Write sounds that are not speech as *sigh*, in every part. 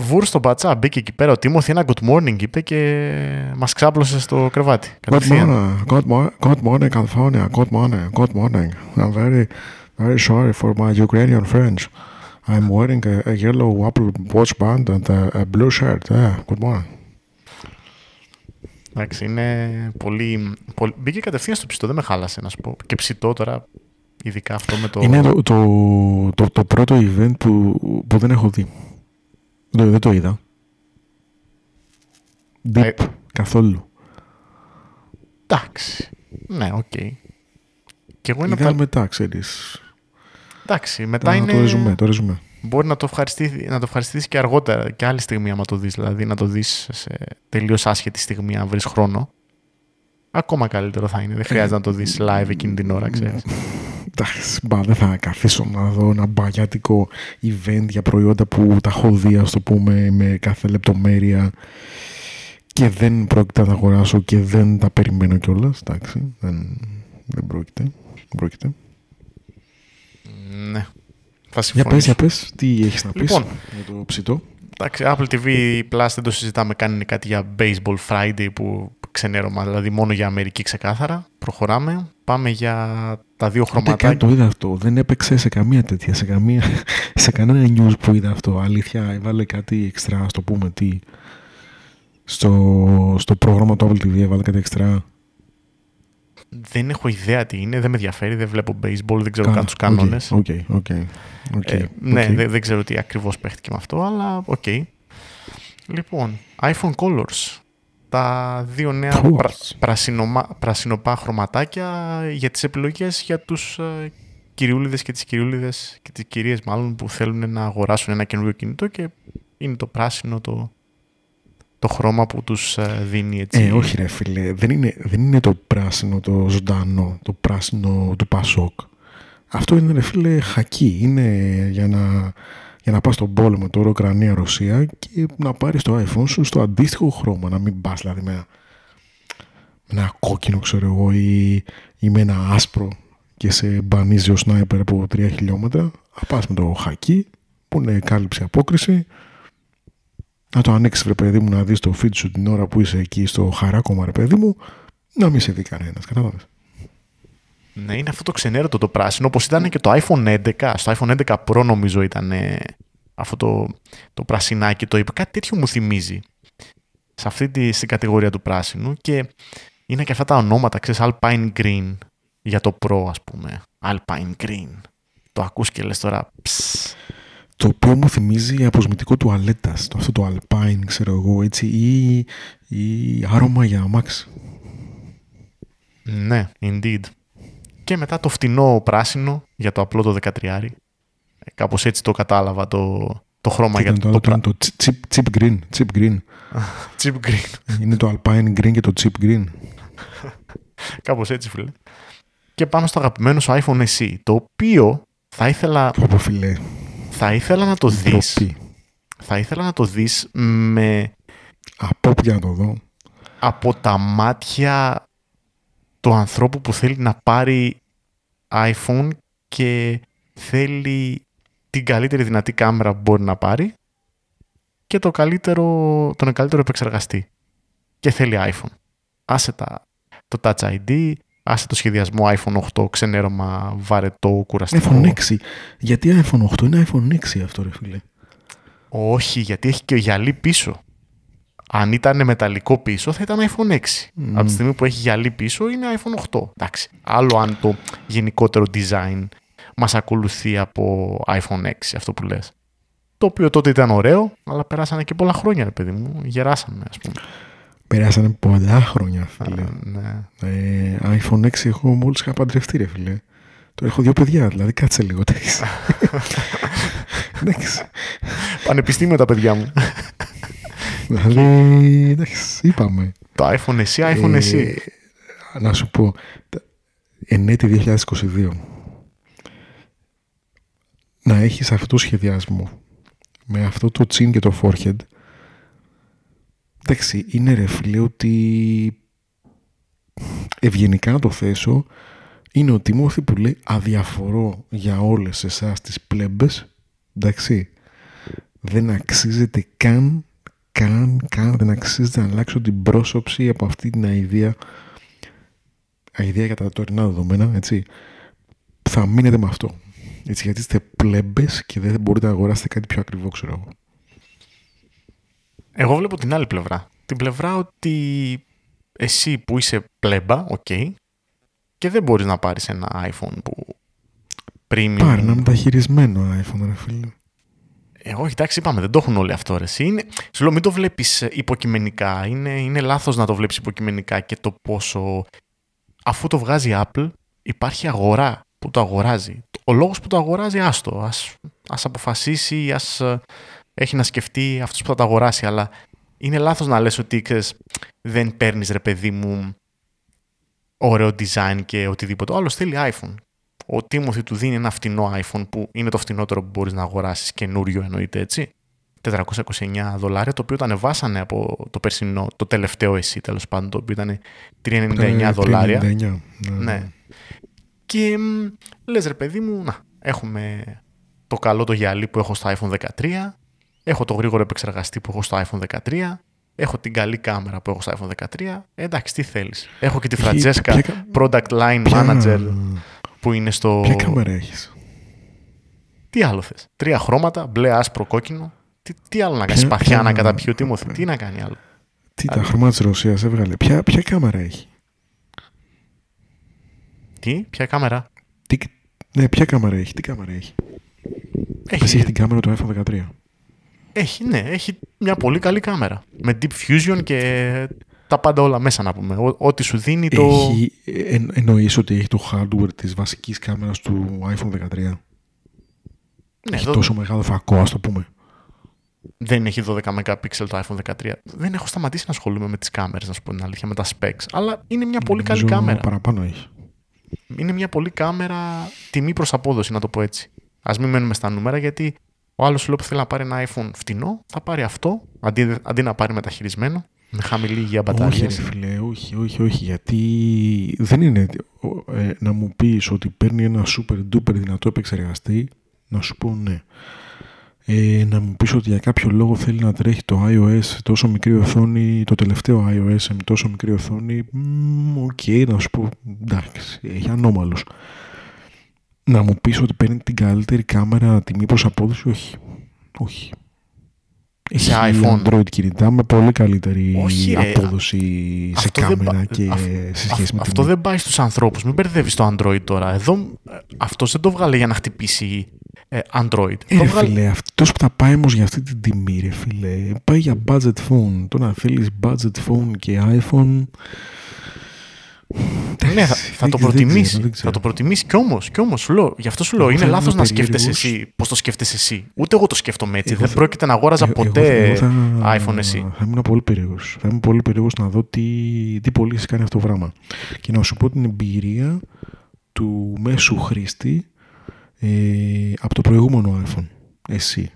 Βούρ στον πατσά μπήκε εκεί πέρα. Ο Τίμωθη ένα good morning είπε και μας ξάπλωσε στο κρεβάτι. Good morning, good, mo- good morning, California. Good morning, good morning. I'm very, very sorry for my Ukrainian friends. I'm wearing a, a yellow Apple Watch band and a, a blue shirt. Yeah, good morning. Εντάξει, είναι πολύ, πολύ... Μπήκε κατευθείαν στο ψητό, δεν με χάλασε να σου πω. Και ψητό τώρα, ειδικά αυτό με το... Είναι το, το, το, το πρώτο event που, που δεν έχω δει. Δεν, δεν το είδα. Deep, Ε, καθόλου. Εντάξει. Ναι, οκ. Και εγώ είναι Είδα πα- μετά, ξέρεις. Εντάξει, μετά Τα, είναι... Το ρεζουμέ, το ρεζουμέ. Μπορεί να το, ευχαριστήσει, να το ευχαριστήσεις και αργότερα, και άλλη στιγμή άμα το δεις. Δηλαδή να το δεις σε τελείως άσχετη στιγμή, αν βρεις χρόνο. Ακόμα καλύτερο θα είναι. Δεν χρειάζεται να το δεις live εκείνη την ώρα, ξέρεις. Εντάξει, μπα, δεν θα καθίσω να δω ένα μπαγιάτικο event για προϊόντα που τα έχω δει, ας το πούμε, με κάθε λεπτομέρεια και δεν πρόκειται να τα αγοράσω και δεν τα περιμένω κιόλας. Εντάξει, δεν, δεν πρόκειται. Δεν πρόκειται. Ναι. Θα Για συμφωνήσω. πες, για πες, τι έχεις να πεις Λοιπόν. για το ψητό. Εντάξει, Apple TV Plus δεν το συζητάμε. Κάνει κάτι για Baseball Friday που ξενέρωμα. Δηλαδή μόνο για Αμερική ξεκάθαρα. Προχωράμε. Πάμε για τα δύο Ούτε καν χρωματάκια. το είδα αυτό. Δεν έπαιξε σε καμία τέτοια, σε, καμία, σε κανένα news που είδα αυτό. Αλήθεια, έβαλε κάτι εξτρά, ας το πούμε, τι. Στο, στο πρόγραμμα του Apple TV έβαλε κάτι εξτρά. Δεν έχω ιδέα τι είναι. Δεν με ενδιαφέρει. Δεν βλέπω baseball. Δεν ξέρω Καλά, καν τους κανόνες. Ok, ok, ok. Ε, ναι, οκ. δεν, δεν ξέρω τι ακριβώς παίχτηκε με αυτό, αλλά οκ. Λοιπόν, iPhone Colors. Τα δύο νέα Colors. πρα, πρασινομα- πρασινοπά χρωματάκια για τις επιλογές για τους ε, κυριούλιδες και τις κυριούλιδες και τις κυρίες μάλλον που θέλουν να αγοράσουν ένα καινούριο κινητό και είναι το πράσινο το, το χρώμα που τους ε, δίνει έτσι. Ε, όχι ρε φίλε, δεν είναι, δεν είναι το πράσινο το ζωντανό, το πράσινο του Πασόκ. Αυτό είναι ρε φίλε χακί, είναι για να, για να πας στον πόλεμο τώρα Ουκρανία-Ρωσία και να πάρεις το iPhone σου στο αντίστοιχο χρώμα, να μην πας δηλαδή με ένα, με ένα κόκκινο ξέρω εγώ ή, ή με ένα άσπρο και σε μπανίζει ο σνάιπερ από 3 χιλιόμετρα, να πας με το χακί που είναι κάλυψη απόκριση. Να το ανοίξεις ρε παιδί μου να δεις το feed σου την ώρα που είσαι εκεί στο χαράκωμα ρε παιδί μου να μην σε δει κανένας κατάλαβες Ναι, είναι αυτό το ξενέρωτο το πράσινο, όπως ήταν και το iPhone 11. Στο iPhone 11 Pro νομίζω ήταν ε, αυτό το, το πρασινάκι. Το είπε κάτι τέτοιο μου θυμίζει σε αυτή τη στην κατηγορία του πράσινου και είναι και αυτά τα ονόματα, ξέρεις, Alpine Green για το Pro ας πούμε. Alpine Green. Το ακούς και λες τώρα, ψ, το οποίο μου θυμίζει αποσμητικό τουαλέτας το αυτό το Alpine ξέρω εγώ έτσι ή, ή άρωμα για αμάξι Ναι, indeed. Και μετά το φτηνό πράσινο για το απλό το 13. Ε, Κάπως έτσι το κατάλαβα το, το χρώμα και για ήταν το, το, άλλο το, που είναι το chip, chip green chip green *laughs* chip green. είναι το Alpine green και το chip green *laughs* Κάπως έτσι, φίλε. Και πάμε στο αγαπημένο σου iPhone SE, το οποίο θα ήθελα, πω φίλε θα ήθελα να το δεις. ντροπή. Θα ήθελα να το δεις με, από όπου για να το δω από τα μάτια του ανθρώπου που θέλει να πάρει iPhone και θέλει την καλύτερη δυνατή κάμερα που μπορεί να πάρει και το καλύτερο, τον καλύτερο επεξεργαστή. Και θέλει iPhone. Άσε τα, το Touch ID, άσε το σχεδιασμό iPhone 8, ξενέρωμα, βαρετό, κουραστικό. iPhone 6 γιατί iPhone 8 είναι iPhone 6 αυτό ρε φίλε Όχι, γιατί έχει και γυαλί πίσω. Αν ήταν μεταλλικό πίσω, θα ήταν iPhone 6. Από τη στιγμή που έχει γυαλί πίσω, είναι iPhone 8. Εντάξει. Άλλο αν το γενικότερο design μας ακολουθεί από iPhone 6, αυτό που λες. Το οποίο τότε ήταν ωραίο, αλλά περάσανε και πολλά χρόνια, ρε παιδί μου. Γεράσαμε, ας πούμε. περάσανε πολλά χρόνια φίλε Α, ναι. Ε, iPhone 6 έχω μόλις είχα παντρευτεί ρε φίλε. Τώρα έχω δύο παιδιά, δηλαδή κάτσε λίγο. εντάξει. *laughs* Εντάξει. Πανεπιστήμιο τα παιδιά μου. Δηλαδή, εντάξει, είπαμε. το iPhone εσύ, iPhone Ε, εσύ. Να σου πω, τα- εν έτη 2022, να έχεις αυτό το σχεδιασμό με αυτό το τσιν και το forehead, εντάξει, είναι ρε φίλε ότι ευγενικά να το θέσω, είναι ο Τιμόθη που λέει αδιαφορώ για όλες εσάς τις πλέμπες, εντάξει, δεν αξίζεται καν, καν, καν, δεν αξίζεται να αλλάξω την πρόσωψη από αυτή την αηδία, αηδία για τα τωρινά δεδομένα, έτσι. Θα μείνετε με αυτό. Έτσι, γιατί είστε πλέμπες και δεν μπορείτε να αγοράσετε κάτι πιο ακριβό, ξέρω εγώ. Εγώ βλέπω την άλλη πλευρά. Την πλευρά ότι εσύ που είσαι πλέμπα, οκ, και δεν μπορείς να πάρεις ένα iPhone που premium... Πάρε ένα μεταχειρισμένο iPhone, ρε φίλε. Εγώ, εντάξει, είπαμε, δεν το έχουν όλοι αυτό. Ρε. Είναι, σου λέω, μην το βλέπεις υποκειμενικά. Είναι, είναι λάθος να το βλέπεις υποκειμενικά και το πόσο. Αφού το βγάζει η Apple, υπάρχει αγορά που το αγοράζει. Ο λόγος που το αγοράζει, άστο. Α ας αποφασίσει, ας έχει να σκεφτεί αυτό που θα το αγοράσει. Αλλά είναι λάθος να λες ότι ξέρεις, δεν παίρνεις ρε παιδί μου ωραίο design και οτιδήποτε. Ο άλλος θέλει iPhone ο Timothy του δίνει ένα φτηνό iPhone που είναι το φτηνότερο που μπορείς να αγοράσεις καινούριο εννοείται έτσι. 429 δολάρια, το οποίο το ανεβάσανε από το περσινό, το τελευταίο εσύ τέλος πάντων, το οποίο ήταν 399 δολάρια. 399, ναι. ναι. Και λες ρε παιδί μου, να, έχουμε το καλό το γυαλί που έχω στο iPhone 13, έχω το γρήγορο επεξεργαστή που έχω στο iPhone 13, έχω την καλή κάμερα που έχω στο iPhone 13, ε, εντάξει τι θέλεις. Έχω και τη Francesca, Product Line Manager που είναι στο... Ποια κάμερα έχεις; Τι άλλο θες; Τρία χρώματα, μπλε, άσπρο, κόκκινο. Τι, τι άλλο να κάνεις, σπαθιά να καταπιεί ο Τίμωθη. Τι να κάνει άλλο; Τι, τα χρώματα της Ρωσίας έβγαλε. Ποια, ποια κάμερα έχει; Τι, ποια κάμερα; Τι, ναι, ποια κάμερα έχει, τι κάμερα έχει; Έχει, έχει την κάμερα του iPhone 13. Έχει, ναι, έχει μια πολύ καλή κάμερα. Με Deep Fusion και τα πάντα όλα μέσα να πούμε. Ό,τι σου δίνει το... Έχει, εν, εννοείς ότι έχει το hardware της βασικής κάμερας του iPhone 13. Ναι, έχει εδώ... τόσο μεγάλο φακό, ας το πούμε. Δεν έχει 12 MP το iPhone 13. Δεν έχω σταματήσει να ασχολούμαι με τις κάμερες, να σου πω την αλήθεια, με τα specs. Αλλά είναι μια πολύ καλή κάμερα. παραπάνω έχει. Είναι μια πολύ κάμερα τιμή προς απόδοση, να το πω έτσι. Ας μην μένουμε στα νούμερα, γιατί ο άλλος σου λέει που θέλει να πάρει ένα iPhone φτηνό, θα πάρει αυτό, αντί, αντί να πάρει μεταχειρισμένο. Με χαμηλή υγεία μπαταρία. Όχι, φίλε, όχι, όχι, όχι. Γιατί δεν είναι ε, να μου πεις ότι παίρνει ένα super duper δυνατό επεξεργαστή, να σου πω ναι. Ε, να μου πεις ότι για κάποιο λόγο θέλει να τρέχει το iOS τόσο μικρή οθόνη, το τελευταίο iOS με τόσο μικρή οθόνη, ok, okay, να σου πω, εντάξει, έχει ανώμαλος. Να μου πεις ότι παίρνει την καλύτερη κάμερα τιμή προς απόδοση, όχι. Όχι σε iPhone. Android κινητά με πολύ καλύτερη Όχι, απόδοση σε κάμερα και σε σχέση με Αυτό δεν πάει στους ανθρώπους. Μην μπερδεύεις το Android τώρα. Εδώ ε, αυτός δεν το βγάλε για να χτυπήσει ε, Android. Ε, ρε φίλε, αυτός που θα πάει όμως για αυτή την τιμή, ρε φίλε, πάει για budget phone. Το να θέλεις budget phone και iPhone ναι, θα, θα το προτιμήσεις. Θα το προτιμήσεις κι όμως. Κι όμως, σου λέω, γι' αυτό σου λέω, είναι λάθος να σκέφτεσαι εσύ πώς το σκέφτεσαι εσύ. Ούτε εγώ το σκέφτομαι έτσι. Δεν πρόκειται να αγόραζα ποτέ θα, iPhone εσύ. Θα ήμουν πολύ περίεργος. Θα ήμουν πολύ περίεργος να δω τι, τι πωλήσει κάνει αυτό το πράγμα. Και να σου πω την εμπειρία του μέσου χρήστη ε, από το προηγούμενο iPhone. Εσύ.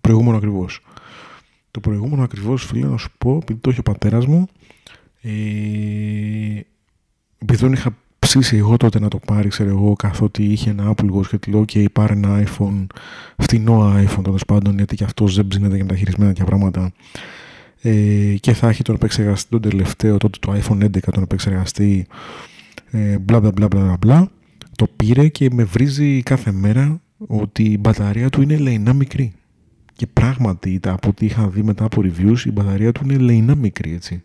Προηγούμενο ακριβώς. Το προηγούμενο ακριβώς, φίλε, να σου πω, επειδή το έχει ο πατέρας μου, ε, επειδή δεν είχα ψήσει εγώ τότε να το πάρει, ξέρω εγώ, καθότι είχε ένα Apple Watch και του λέω: OK, πάρε ένα iPhone, φτηνό iPhone τέλος πάντων, γιατί και αυτός δεν ψήνεται για μεταχειρισμένα τέτοια πράγματα. Ε, και θα έχει τον επεξεργαστή τον τελευταίο, τότε το iPhone 11, τον επεξεργαστή, ε, μπλα μπλα μπλα μπλα μπλα. Το πήρε και με βρίζει κάθε μέρα ότι η μπαταρία του είναι λεϊνά μικρή. Και πράγματι, από ό,τι είχα δει μετά από reviews, η μπαταρία του είναι λεϊνά μικρή, έτσι.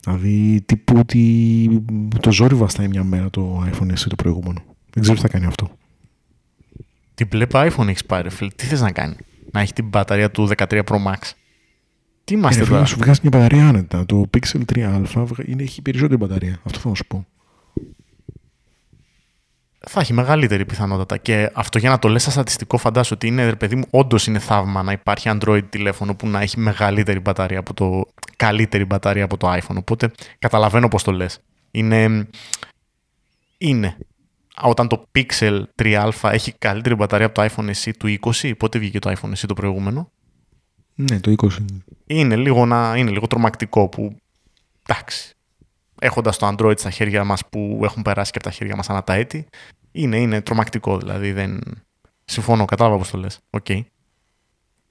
Δηλαδή τύπου ότι το ζόρι βαστάει μια μέρα το iPhone SE το προηγούμενο. Δεν ξέρω τι θα κάνει αυτό. Τι μπλε iPhone έχεις πάρει, φίλε. Τι θες να κάνει; Να έχει την μπαταρία του 13 Pro Max. Τι είμαστε ε, τώρα; Να σου βγάζει μια μπαταρία άνετα. Το Pixel 3a είναι, έχει περισσότερη μπαταρία. Αυτό θα σου πω θα έχει μεγαλύτερη πιθανότητα. Και αυτό για να το λες στατιστικό, φαντάσου ότι είναι, ρε παιδί μου, όντως είναι θαύμα να υπάρχει Android τηλέφωνο που να έχει μεγαλύτερη μπαταρία από το. καλύτερη μπαταρία από το iPhone. Οπότε καταλαβαίνω πώς το λες. Είναι. Είναι. Όταν το Pixel 3a έχει καλύτερη μπαταρία από το iPhone SE του 20, πότε βγήκε το iPhone SE το προηγούμενο; Ναι, το 20. Είναι λίγο, να, είναι λίγο τρομακτικό που. Εντάξει έχοντας το Android στα χέρια μας που έχουν περάσει και από τα χέρια μας ανά τα έτη, είναι, είναι τρομακτικό δηλαδή. Δεν... Συμφωνώ, κατάλαβα πώς το λες. Okay.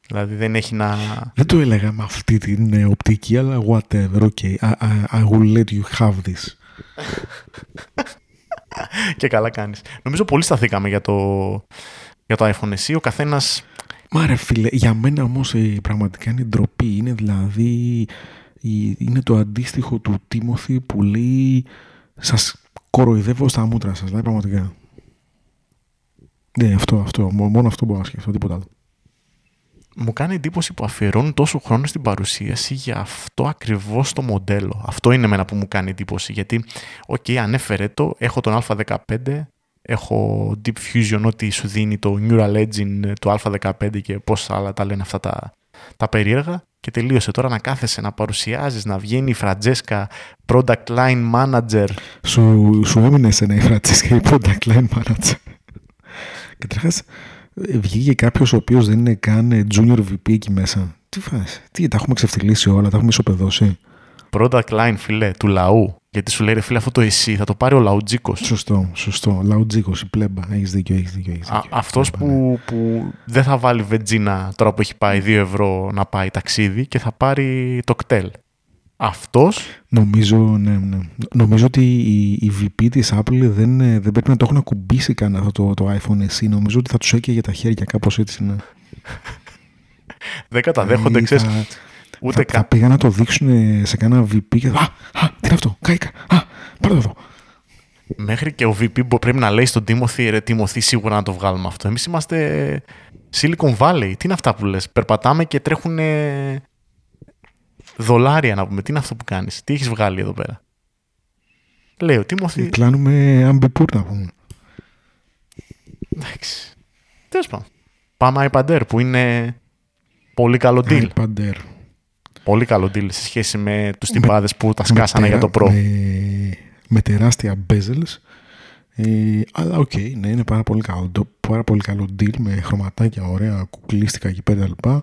Δηλαδή δεν έχει να... Δεν το έλεγα με αυτή την ε, οπτική, αλλά whatever, okay. I, I, I will let you have this. *laughs* και καλά κάνεις. Νομίζω πολύ σταθήκαμε για το, για το iPhone SE. Ο καθένας... Μα ρε φίλε, για μένα όμως ε, πραγματικά είναι ντροπή. Είναι δηλαδή... Είναι το αντίστοιχο του Τίμωθη που λέει σας κοροϊδεύω στα μούτρα σας. Δηλαδή πραγματικά. Ναι, αυτό, αυτό. Μόνο αυτό μπορώ να σκεφτώ, τίποτα άλλο. Μου κάνει εντύπωση που αφιερώνουν τόσο χρόνο στην παρουσίαση για αυτό ακριβώς το μοντέλο. Αυτό είναι εμένα που μου κάνει εντύπωση. Γιατί, ok, okay, ανέφερε το, έχω τον Α15, έχω Deep Fusion, ό,τι σου δίνει το Neural Engine του Α15 και πόσα άλλα τα λένε αυτά τα, τα περίεργα. Και τελείωσε τώρα να κάθεσαι, να παρουσιάζεις, να βγαίνει η Φραντζέσκα, Product Line Manager. Σου, σου έμεινε σε ένα η Φραντζέσκα η Product Line Manager. Καταρχάς, βγήκε κάποιος ο οποίος δεν είναι καν junior VP εκεί μέσα. Τι φάση, τι, τα έχουμε ξεφτυλίσει όλα, τα έχουμε ισοπεδώσει. Product line, φίλε, του λαού. Γιατί σου λέει, ρε φίλε, αυτό το εσύ θα το πάρει ο λαουτζίκο. Σωστό, σωστό. Λαουτζίκο, η πλέμπα. Έχεις δίκιο, έχεις δίκιο. δίκιο. Αυτός που, ναι. που δεν θα βάλει βετζίνα τώρα που έχει πάει 2 ευρώ να πάει ταξίδι και θα πάρει το κτέλ. Αυτός. Νομίζω, ναι, ναι. Νομίζω ότι η, η VP της Apple δεν, δεν πρέπει να το έχουν ακουμπήσει καν αυτό το, το iPhone εσύ. Νομίζω ότι θα τους έκαιγε τα χέρια κάπως έτσι. Ναι. δεν καταδέχονται, ξέρεις. Ούτε θα, θα πήγαν να το δείξουν σε κάνα VP και. Α, α, τι είναι αυτό, κάηκα. Α, πάρε εδώ. Μέχρι και ο VP πρέπει να λέει στον Τίμωθη, ρε Τίμωθη, σίγουρα να το βγάλουμε αυτό. Εμείς είμαστε Silicon Valley. Τι είναι αυτά που λες; Περπατάμε και τρέχουν δολάρια να πούμε. Τι είναι αυτό που κάνεις, τι έχεις βγάλει εδώ πέρα; Λέει ο Τίμωθη. Κλάνουμε Ambipur να πούμε. Εντάξει. Τέλος πάντων. Πάμε iPad Air που είναι πολύ καλό deal. iPad Air. Πολύ καλό deal σε σχέση με τους τυπάδες που τα σκάσανε για το Pro. Με, με τεράστια bezels. Ε, αλλά ok, okay, ναι, είναι πάρα πολύ, καλό, πάρα πολύ καλό deal με χρωματάκια ωραία, κουκλίστικα εκεί πέρα λοιπά.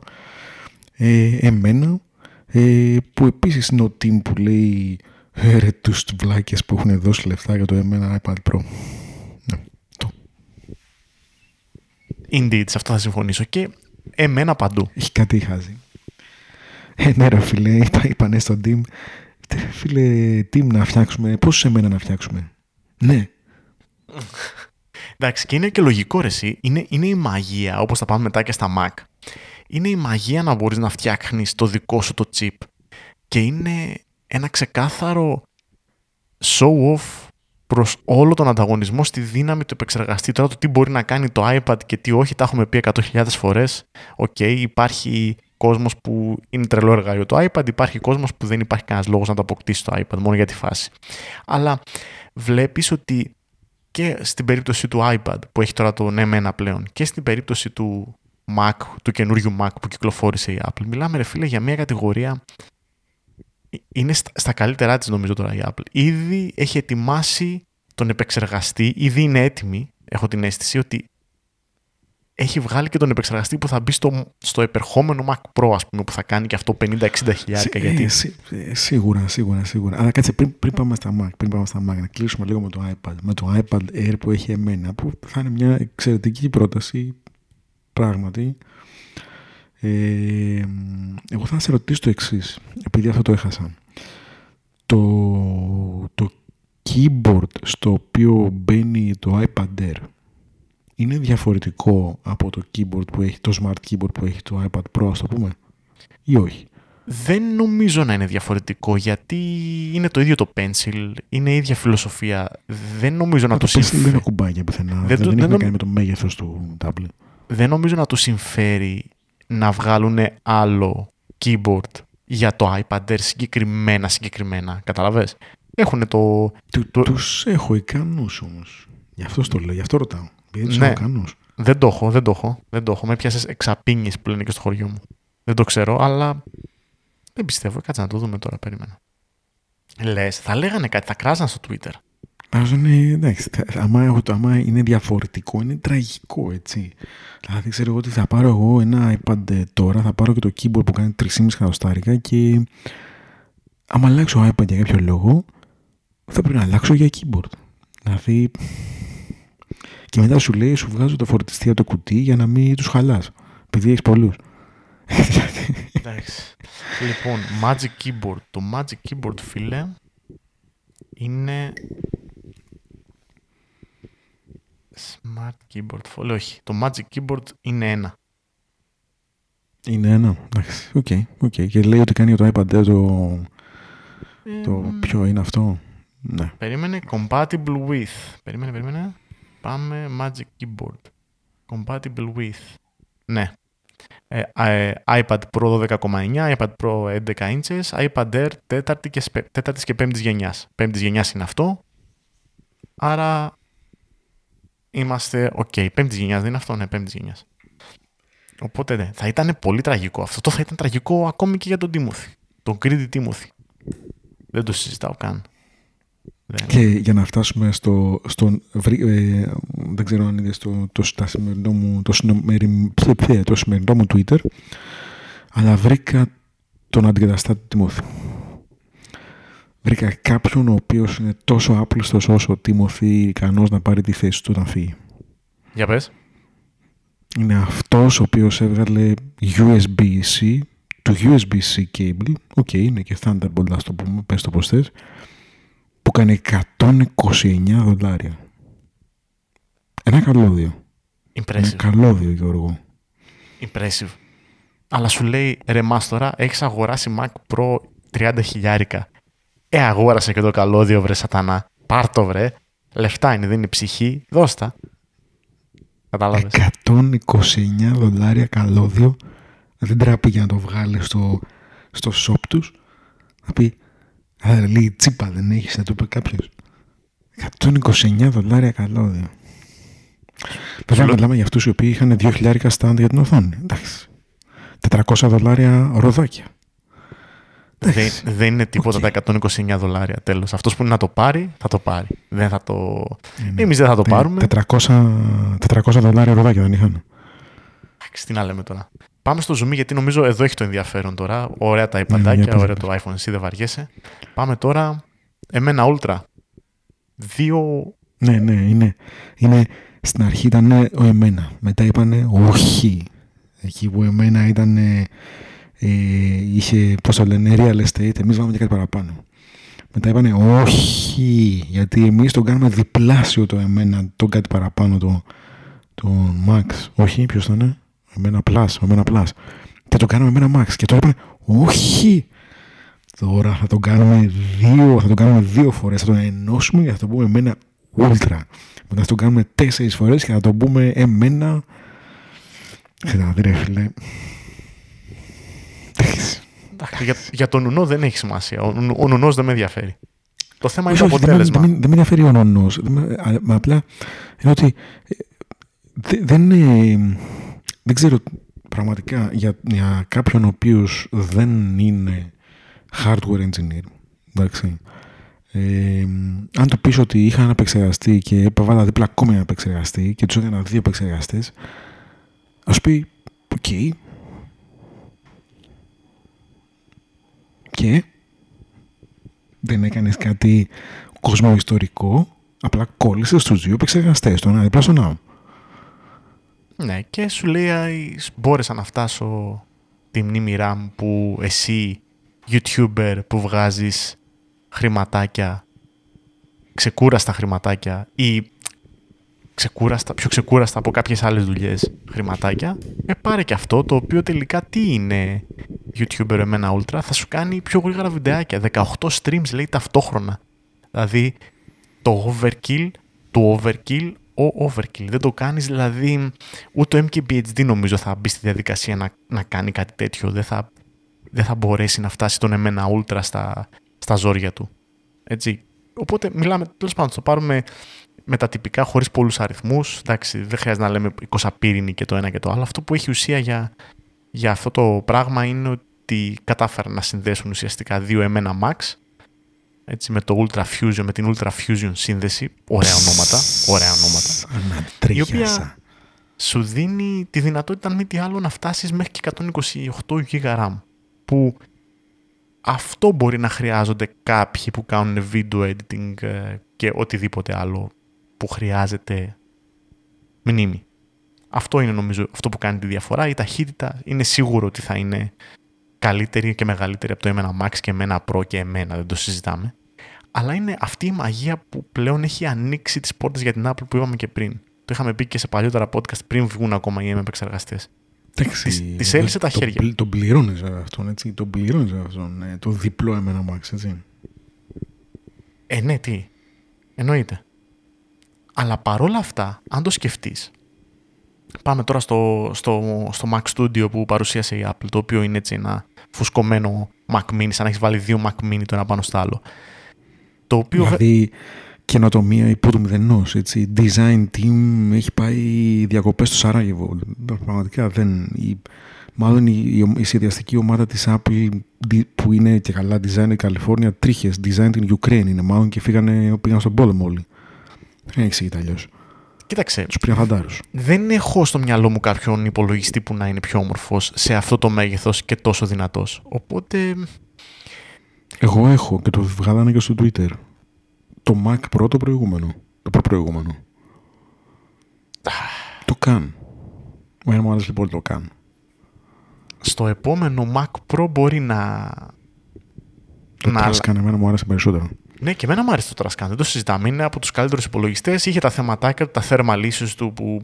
Ε, εμένα, ε, που επίσης είναι ο team που λέει «Ε, ρε τους βλάκες που έχουν δώσει λεφτά για το εμένα iPad Pro. Ναι, το. Indeed, σε αυτό θα συμφωνήσω. Και εμένα παντού. Έχει κάτι χάζει. Ε, ναι ρε φίλε, είπα, είπανε στον team. Φίλε, team να φτιάξουμε, πώς σε μένα να φτιάξουμε; Ναι. Εντάξει, και είναι και λογικό ρε εσύ. Είναι, είναι η μαγεία, όπως θα πάμε μετά και στα Mac. Είναι η μαγεία να μπορείς να φτιάχνεις το δικό σου το chip. Και είναι ένα ξεκάθαρο show off προς όλο τον ανταγωνισμό στη δύναμη του επεξεργαστή. Τώρα το τι μπορεί να κάνει το iPad και τι όχι, τα έχουμε πει 100.000 φορές. Ok, okay, υπάρχει κόσμος που είναι τρελό εργαλείο το iPad, υπάρχει κόσμος που δεν υπάρχει κανένας λόγος να το αποκτήσει το iPad μόνο για τη φάση. Αλλά βλέπεις ότι και στην περίπτωση του iPad που έχει τώρα το M1 πλέον και στην περίπτωση του Mac, του καινούριου Mac που κυκλοφόρησε η Apple, μιλάμε ρε φίλε για μια κατηγορία είναι στα καλύτερά της νομίζω τώρα η Apple. Ήδη έχει ετοιμάσει τον επεξεργαστή, ήδη είναι έτοιμη, έχω την αίσθηση ότι έχει βγάλει και τον επεξεργαστή που θα μπει στο, στο επερχόμενο Mac Pro, ας πούμε, που θα κάνει και αυτό 50-60 χιλιάρικα. Γιατί... Ε, σί, ε, σίγουρα, σίγουρα, σίγουρα. Αλλά κάτσε, πριν, πριν πάμε στα Mac, πριν πάμε στα Mac, να κλείσουμε λίγο με το iPad. Με το iPad Air που έχει εμένα, που θα είναι μια εξαιρετική πρόταση, πράγματι. Ε, εγώ θα σε ρωτήσω το εξής, επειδή αυτό το έχασα. Το, το keyboard στο οποίο μπαίνει το iPad Air, είναι διαφορετικό από το keyboard που έχει, το smart keyboard που έχει το iPad Pro, ας το πούμε, ή όχι; Δεν νομίζω να είναι διαφορετικό γιατί είναι το ίδιο το pencil, είναι η ίδια φιλοσοφία. Δεν νομίζω να το, το συμφέρει. Δεν είναι κουμπάκια πουθενά. Δεν, δεν, δεν έχει να κάνει με το μέγεθος του tablet. Δεν νομίζω να του συμφέρει να βγάλουν άλλο keyboard για το iPad Air συγκεκριμένα, συγκεκριμένα. Καταλαβες; Έχουν το... Του, το... Τους έχω ικανούς όμως. Γι' αυτό το λέω, γι' αυτό ρωτάω. Ναι. Δεν το έχω, δεν το έχω. Δεν το έχω. Με πιάσες εξαπίνει που λένε και στο χωριό μου. Δεν το ξέρω, αλλά δεν πιστεύω. Κάτσε να το δούμε τώρα, περίμενα. Λες, θα λέγανε κάτι, θα κράζαν στο Twitter. είναι, εντάξει, άμα, άμα είναι διαφορετικό, είναι τραγικό, έτσι. Δηλαδή, ξέρω εγώ ότι θα πάρω εγώ ένα iPad τώρα, θα πάρω και το keyboard που κάνει 3,5 εκατοστάρικα και άμα αλλάξω iPad για κάποιο λόγο, θα πρέπει να αλλάξω για keyboard. Δηλαδή, και μετά σου λέει, σου βγάζω το φορτιστή από το κουτί για να μην τους χαλάς. Επειδή έχεις πολλούς. Εντάξει. λοιπόν, Magic Keyboard. Το Magic Keyboard, φίλε, είναι... Smart Keyboard. Folio. Όχι. Το Magic Keyboard είναι ένα. Είναι ένα. Εντάξει. Ok. Okay, okay. Και λέει ότι κάνει το iPad Air το... Ε, το ποιο είναι αυτό. Ναι. Περίμενε. Compatible with. Περίμενε, περίμενε. Πάμε Magic Keyboard. Compatible with. Ναι. Ε, ε, iPad Pro 12,9, iPad Pro 11 inches, iPad Air 4η και, 4ης και 5ης γενιάς. 5ης γενιάς είναι αυτό. Άρα είμαστε ok. Okay. 5ης γενιάς δεν είναι αυτό, ναι, 5ης γενιάς. Οπότε ναι, θα ήταν πολύ τραγικό. Αυτό το θα ήταν τραγικό ακόμη και για τον Τίμωθη. Τον Greedy Τίμωθη. Δεν το συζητάω καν. Και για να φτάσουμε στο, στο ε, δεν ξέρω αν είδες το, το, το, σημερινό μου, το, το σημερινό μου Twitter, αλλά βρήκα τον αντικαταστάτη του Τιμώθη. Βρήκα κάποιον ο οποίος είναι τόσο άπληστος όσο ο Τιμώθη ικανός να πάρει τη θέση του όταν φύγει. Για πες. Είναι αυτός ο οποίος έβγαλε USB-C, του USB-C cable, ok, okay, είναι και Thunderbolt, ας το πούμε, πες το πως θες, που κάνει 129 δολάρια. Ένα καλώδιο. Impressive. Ένα καλώδιο, Γιώργο. Impressive. Αλλά σου λέει, ρε μάστορα, έχεις αγοράσει Mac Pro 30 χιλιάρικα. Ε, αγόρασε και το καλώδιο, βρε σατανά. Πάρ' το, βρε. Λεφτά είναι, δεν είναι ψυχή. Δώστα. Κατάλαβες. 129 δολάρια καλώδιο. Δεν τράπει για να το βγάλει στο, στο shop τους. Θα πει, Άρα λέει τσίπα δεν έχεις, να το πει κάποιος. 129 δολάρια καλώδιο. Βέβαια μιλάμε για αυτούς οι οποίοι είχαν 2.000 stand για την οθόνη. Εντάξει. 400 δολάρια ροδάκια. Δεν, δεν είναι τίποτα okay. τα 129 δολάρια τέλος. Αυτός που είναι να το πάρει, θα το πάρει. Δεν θα το... Ε, Εμείς δεν θα το πάρουμε. 400, 400 δολάρια ροδάκια δεν είχαν. Εντάξει, τι να λέμε τώρα. Πάμε στο zoom γιατί νομίζω εδώ έχει το ενδιαφέρον τώρα. Ωραία τα υπαντάκια, ναι, ωραία το iPhone, εσύ δεν βαριέσαι. Πάμε τώρα. Εμένα Ultra. Δύο. Ναι, ναι, είναι. είναι στην αρχή ήταν ο εμένα. Μετά είπανε όχι. Εκεί που εμένα ήταν. Ε, είχε, πώς το λένε, real estate. Εμείς βάλαμε και κάτι παραπάνω. Μετά είπανε όχι, γιατί εμείς τον κάνουμε διπλάσιο το εμένα, τον κάτι παραπάνω, το, το Max. Όχι, ποιος θα είναι με ένα plus, με ένα plus. Και το κάνουμε με ένα max. Και τώρα είπαμε, όχι, τώρα θα το κάνουμε δύο, θα το κάνουμε δύο φορές, θα το ενώσουμε και θα το πούμε με ένα ultra. Μετά θα το κάνουμε τέσσερις φορές και θα το πούμε εμένα. Δηλαδή ρε φίλε. για, για τον Νουνό δεν έχει σημασία. Ο, ο Νουνός δεν με ενδιαφέρει. Το θέμα είναι το αποτέλεσμα. Δεν, δεν, δεν με ενδιαφέρει ο Νουνός. Απλά είναι ότι ε, δεν είναι δεν ξέρω πραγματικά για, για κάποιον ο οποίος δεν είναι hardware engineer, εντάξει, ε, αν του πεις ότι είχα ένα επεξεργαστή και έβαλα δίπλα ακόμη ένα επεξεργαστή και τους έκανα δύο επεξεργαστές, α πει, ok, okay. και δεν έκανες κάτι κοσμοϊστορικό, απλά κόλλησες τους δύο επεξεργαστές, τον ένα δίπλα στον άλλο. Ναι, και σου λέει μπόρεσα να φτάσω τη μνήμη RAM που εσύ, YouTuber που βγάζεις χρηματάκια, ξεκούραστα χρηματάκια ή ξεκούραστα, πιο ξεκούραστα από κάποιες άλλες δουλειές χρηματάκια, ε, πάρε και αυτό το οποίο τελικά τι είναι YouTuber εμένα Ultra, θα σου κάνει πιο γρήγορα βιντεάκια, 18 streams λέει ταυτόχρονα. Δηλαδή το overkill του overkill ο overkill. Δεν το κάνεις, δηλαδή ούτε ο MKBHD νομίζω θα μπει στη διαδικασία να, να κάνει κάτι τέτοιο. Δεν θα, δεν θα μπορέσει να φτάσει τον εμένα ultra στα, στα ζόρια του. Έτσι. Οπότε μιλάμε, τέλος πάντων, το πάρουμε με τα τυπικά χωρίς πολλούς αριθμούς. Εντάξει, δεν χρειάζεται να λέμε 20 πύρινοι και το ένα και το άλλο. Αυτό που έχει ουσία για, για αυτό το πράγμα είναι ότι κατάφεραν να συνδέσουν ουσιαστικά δύο εμένα max έτσι, με το Ultra Fusion, με την Ultra Fusion σύνδεση. Ωραία ονόματα. Ωραία ονόματα. Η οποία σου δίνει τη δυνατότητα, αν μη τι άλλο, να φτάσεις μέχρι και 128 GB RAM. Που αυτό μπορεί να χρειάζονται κάποιοι που κάνουν video editing ε, και οτιδήποτε άλλο που χρειάζεται μνήμη. Αυτό είναι νομίζω αυτό που κάνει τη διαφορά. Η ταχύτητα είναι σίγουρο ότι θα είναι καλύτερη και μεγαλύτερη από το M1 Max και M1 Pro και εμένα, δεν το συζητάμε. Αλλά είναι αυτή η μαγεία που πλέον έχει ανοίξει τις πόρτες για την Apple που είπαμε και πριν. Το είχαμε πει και σε παλιότερα podcast πριν βγουν ακόμα οι M επεξεργαστές. Εντάξει, Της έλυσε τα το, χέρια. Το, τον πληρώνει αυτόν, έτσι. Τον πληρώνεις αυτόν. ε, το διπλό εμένα Max, έτσι. Ε, ναι, τι. Εννοείται. Αλλά παρόλα αυτά, αν το σκεφτείς, πάμε τώρα στο, στο, στο Mac Studio που παρουσίασε η Apple, το οποίο είναι έτσι ένα φουσκωμένο Mac Mini, σαν να έχεις βάλει δύο Mac Mini το ένα πάνω στο άλλο. Το οποίο. Δηλαδή, καινοτομία υπό του μηδενό. Design team έχει πάει διακοπές στο Σαράγεβο. Πραγματικά δεν. Η, μάλλον η, η, η σχεδιαστική ομάδα της Apple που είναι και καλά design η Καλιφόρνια τρίχες. Design την Ukraine είναι μάλλον και φύγανε, πήγαν στον πόλεμο όλοι. Δεν εξηγείται αλλιώς. Κοίταξε. Τους πήραν φαντάρους. Δεν έχω στο μυαλό μου κάποιον υπολογιστή που να είναι πιο όμορφος σε αυτό το μέγεθος και τόσο δυνατός. Οπότε. Εγώ έχω και το βγάλανε και στο Twitter. Το Mac Pro το προηγούμενο. Το προπροηγούμενο. το καν. Εμένα μου άρεσε λοιπόν το can. Στο επόμενο Mac Pro μπορεί να. Το να... trashcan εμένα μου άρεσε περισσότερο. Ναι, και εμένα μου άρεσε το trashcan. Δεν το συζητάμε. Είναι από τους καλύτερους υπολογιστές. Είχε τα θεματάκια του, τα thermal issues του που.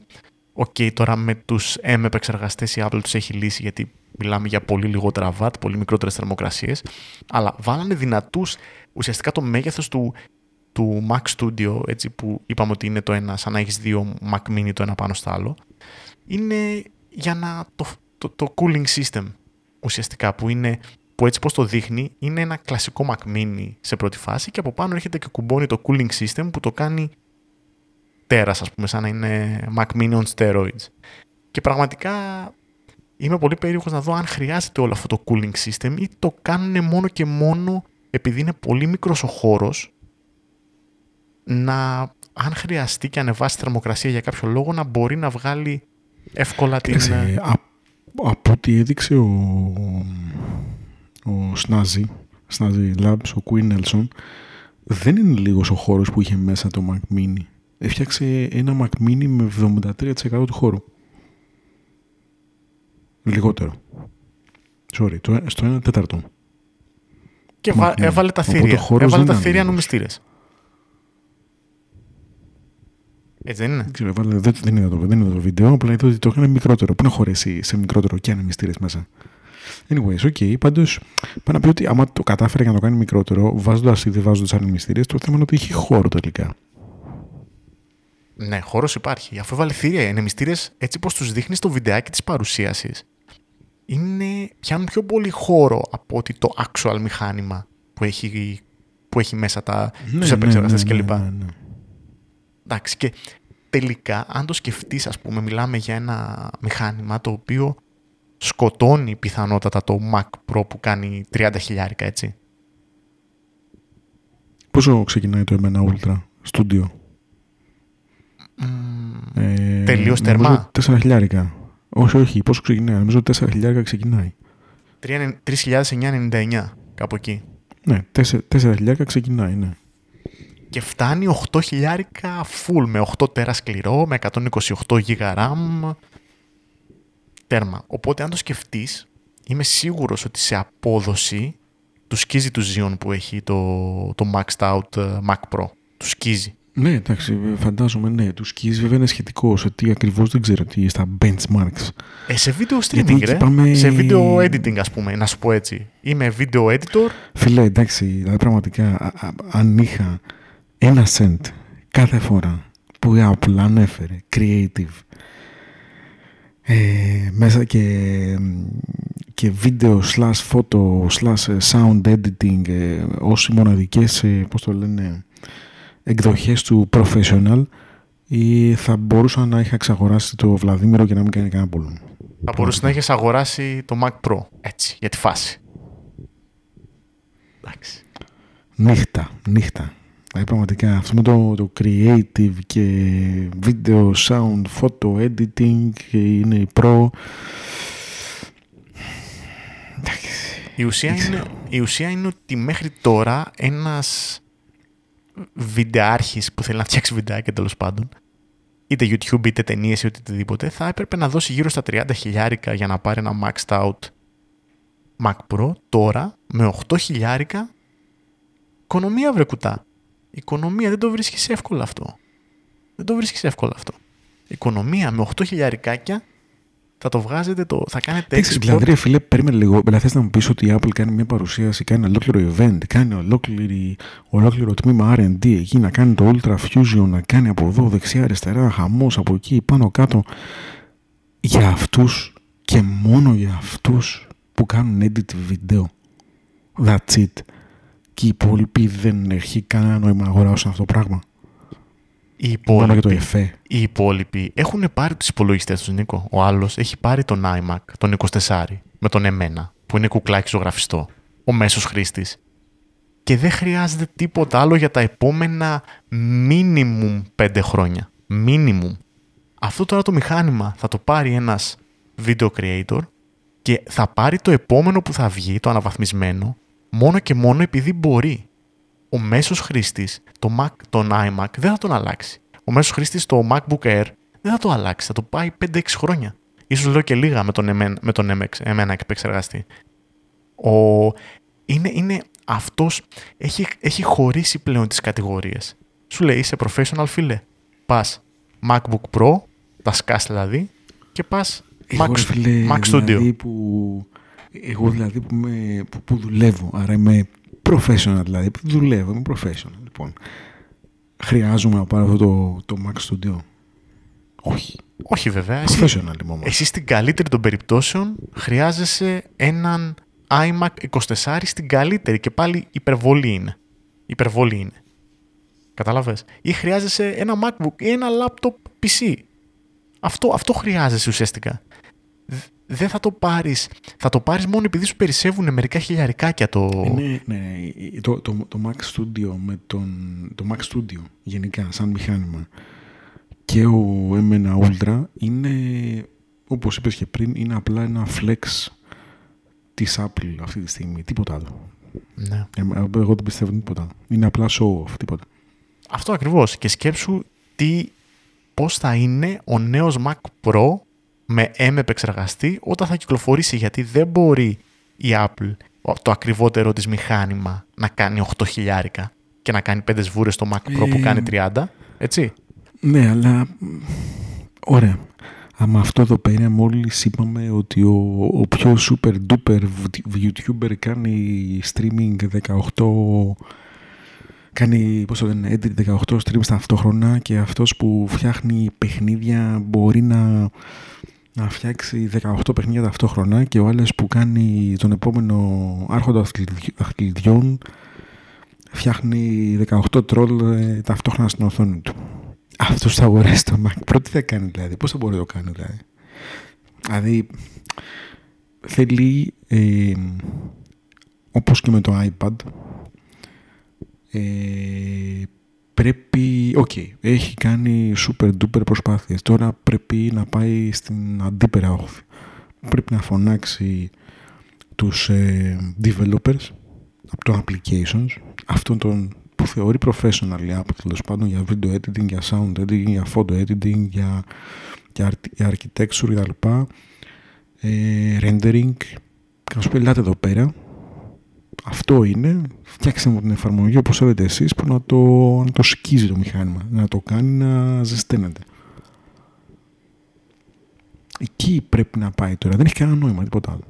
OK, okay, τώρα με τους M επεξεργαστές η Apple τους έχει λύσει γιατί μιλάμε για πολύ λιγότερα watt, πολύ μικρότερες θερμοκρασίες. Αλλά βάλανε δυνατούς. Ουσιαστικά το μέγεθος του, του Mac Studio, έτσι που είπαμε ότι είναι το ένα, σαν να έχεις δύο Mac Mini το ένα πάνω στο άλλο, είναι για να το, το, το cooling system ουσιαστικά που είναι που έτσι πως το δείχνει είναι ένα κλασικό Mac Mini σε πρώτη φάση και από πάνω έρχεται και κουμπώνει το cooling system που το κάνει τέρας ας πούμε σαν να είναι Mac Mini on steroids. Και πραγματικά είμαι πολύ περίεργος να δω αν χρειάζεται όλο αυτό το cooling system ή το κάνουν μόνο και μόνο επειδή είναι πολύ μικρός ο χώρος να αν χρειαστεί και ανεβάσει θερμοκρασία για κάποιο λόγο να μπορεί να βγάλει εύκολα την... Ε, από ό,τι έδειξε ο, ο Σνάζι, Σνάζι Labs, ο Queen Nelson, δεν είναι λίγος ο χώρος που είχε μέσα το Mac Mini. Έφτιαξε ένα Mac Mini με 73% του χώρου. Λιγότερο. Sorry, το, στο 1 τέταρτο. Και βα, έβαλε τα θήρια. Έβαλε τα θήρια νομιστήρες. Έτσι δεν είναι; Δεν ξέρω, βάλε, δεν, δεν, είδα το, δεν είδα το βίντεο, απλά είδα ότι το έκανε μικρότερο. Πού να χωρέσει σε μικρότερο και ανεμιστήρε μέσα. Anyways, ok. Πάντως, πάνω να πει ότι άμα το κατάφερε να το κάνει μικρότερο, βάζοντας ή δεν βάζοντας ανεμιστήρε, το θέμα είναι ότι έχει χώρο τελικά. Ναι, χώρος υπάρχει. Αφού έβαλε θήρια οι ανεμιστήρε, έτσι πως τους δείχνεις στο βιντεάκι της παρουσίασης, είναι, πιάνουν πιο πολύ χώρο από ότι το actual μηχάνημα που έχει, που έχει μέσα τα, ναι, τους επεξεργαστές ναι, ναι, κλπ. ναι, ναι, ναι. Εντάξει, και τελικά, αν το σκεφτείς, ας πούμε, μιλάμε για ένα μηχάνημα το οποίο σκοτώνει πιθανότατα το Mac Pro που κάνει 30 χιλιάρικα, έτσι. Πόσο ξεκινάει το M1 Ultra Studio? Mm, ε, τελείως τερμά. 4 χιλιάρικα. Όχι, όχι. Πόσο ξεκινάει. Νομίζω 4 χιλιάρικα ξεκινάει. 3.999, κάπου εκεί. Ναι, 4 χιλιάρικα ξεκινάει, ναι και φτάνει 8 χιλιάρικα full με 8 τέρα σκληρό, με 128 GB RAM. Τέρμα. Οπότε αν το σκεφτείς, είμαι σίγουρος ότι σε απόδοση του σκίζει του Xeon που έχει το, το Maxed Out ε, Mac Pro. Του σκίζει. Ναι, εντάξει, φαντάζομαι, ναι. Του σκίζει βέβαια είναι σχετικό, ότι ακριβώς δεν ξέρω τι στα benchmarks. Ε, σε video streaming, ρε. Πάμε... Σε video editing, ας πούμε, να σου πω έτσι. Είμαι video editor. Φίλε, εντάξει, δηλαδή πραγματικά, αν είχα ένα cent κάθε φορά που η Apple ανέφερε creative ε, μέσα και, και βίντεο slash photo slash sound editing ε, ως οι μοναδικές ε, πώς το λένε, εκδοχές του professional ή θα μπορούσα να είχα εξαγοράσει το Βλαδίμηρο και να μην κάνει κανένα πόλεμο. Θα μπορούσες να έχεις αγοράσει το Mac Pro, έτσι, για τη φάση. Εντάξει. Νύχτα, νύχτα. Δηλαδή πραγματικά αυτό με το, το creative και video, sound, photo editing και είναι η pro. Η ουσία, είναι, η ουσία είναι ότι μέχρι τώρα ένας βιντεάρχης που θέλει να φτιάξει βιντεάκια τέλος πάντων είτε YouTube είτε ταινίες είτε οτιδήποτε, θα έπρεπε να δώσει γύρω στα 30 χιλιάρικα για να πάρει ένα maxed out Mac Pro. Τώρα, με 8 χιλιάρικα, οικονομία βρε κουτά. Οικονομία δεν το βρίσκεις εύκολα αυτό. Δεν το βρίσκεις εύκολα αυτό. Οικονομία με 8 χιλιαρικάκια θα το βγάζετε, το, θα κάνετε export. Δηλαδή, φίλε, περίμενε λίγο. Δηλαδή, θες να μου πεις ότι η Apple κάνει μια παρουσίαση, κάνει ένα ολόκληρο event, κάνει ολόκληρη, ολόκληρο τμήμα RD εκεί, να κάνει το Ultra Fusion, να κάνει από εδώ δεξιά, αριστερά, χαμός από εκεί, πάνω κάτω. Για αυτούς και μόνο για αυτούς που κάνουν edit βίντεο. That's it. Και οι υπόλοιποι δεν έχει κανένα νόημα να αγοράσουν αυτό το πράγμα. Οι υπόλοιποι, οι υπόλοιποι έχουν πάρει τους υπολογιστές τους, Νίκο. Ο άλλος έχει πάρει τον iMac, τον 24, με τον εμένα, που είναι κουκλάκι ζωγραφιστό. Ο μέσος χρήστης. Και δεν χρειάζεται τίποτα άλλο για τα επόμενα minimum 5 χρόνια. Minimum. Αυτό τώρα το μηχάνημα θα το πάρει ένας video creator και θα πάρει το επόμενο που θα βγει, το αναβαθμισμένο, μόνο και μόνο επειδή μπορεί ο μέσος χρήστης, το Mac, τον iMac, δεν θα τον αλλάξει. Ο μέσος χρήστης, το MacBook Air, δεν θα το αλλάξει. Θα το πάει 5-6 χρόνια. Ίσως λέω και λίγα με τον, εμένα, με τον MX, εμένα επεξεργαστή. Ο, είναι, είναι αυτός, έχει, έχει χωρίσει πλέον τις κατηγορίες. Σου λέει είσαι professional φίλε. Πας MacBook Pro, τα σκάς δηλαδή, και πας Mac, φίλε, Mac Studio. Δηλαδή που, εγώ δηλαδή που, με, που, που δουλεύω, άρα είμαι professional δηλαδή, δουλεύω, είμαι professional. Λοιπόν, χρειάζομαι να πάρω αυτό το, το Mac Studio; Όχι. Όχι βέβαια. Professional είμαι Εσύ στην καλύτερη των περιπτώσεων χρειάζεσαι έναν iMac 24 στην καλύτερη και πάλι υπερβολή είναι. Υπερβολή είναι. Κατάλαβες. Ή χρειάζεσαι ένα MacBook ή ένα laptop PC. Αυτό, αυτό χρειάζεσαι ουσιαστικά δεν θα το πάρεις. Θα το πάρεις μόνο επειδή σου περισσεύουν μερικά χιλιαρικάκια το... Ναι, ναι. Το, το, το Mac Studio με τον... Το Mac Studio γενικά σαν μηχάνημα και ο M1 Ultra είναι, όπως είπες και πριν, είναι απλά ένα flex της Apple αυτή τη στιγμή. Τίποτα άλλο. Ναι. Ε, εγώ δεν πιστεύω τίποτα Είναι απλά show off, τίποτα. Αυτό ακριβώς. Και σκέψου τι, πώς θα είναι ο νέος Mac Pro με M επεξεργαστή όταν θα κυκλοφορήσει γιατί δεν μπορεί η Apple το ακριβότερο της μηχάνημα να κάνει 8 χιλιάρικα και να κάνει 5 σβούρες στο Mac Pro που κάνει 30, έτσι; Ναι, αλλά ωραία. Αλλά αυτό εδώ πέρα μόλις είπαμε ότι ο, ο πιο super duper YouTuber κάνει streaming 18 κάνει, πώς το λένε, edit 18 streams ταυτόχρονα και αυτός που φτιάχνει παιχνίδια μπορεί να να φτιάξει 18 παιχνίδια ταυτόχρονα και ο άλλος που κάνει τον επόμενο άρχοντα δαχτυλιδιών φτιάχνει 18 τρόλ ε, ταυτόχρονα στην οθόνη του. Αυτός θα αγοράσει το Mac Pro, τι θα κάνει δηλαδή, πώς θα μπορεί να το κάνει δηλαδή; Δηλαδή, θέλει, ε, όπως και με το iPad, ε, πρέπει, OK, okay, έχει κάνει super duper προσπάθειες. Τώρα πρέπει να πάει στην αντίπερα όχθη. Πρέπει να φωνάξει τους ε, developers από το applications, αυτόν τον που θεωρεί professional app, τέλος πάντων για video editing, για sound editing, για photo editing, για, για, για architecture κτλ. Ε, rendering. Και να σου πει, ελάτε εδώ πέρα, αυτό είναι, φτιάξτε μου την εφαρμογή όπως θέλετε εσείς που να το, να το σκίζει το μηχάνημα, να το κάνει να ζεσταίνεται. Εκεί πρέπει να πάει τώρα. Δεν έχει κανένα νόημα, τίποτα άλλο.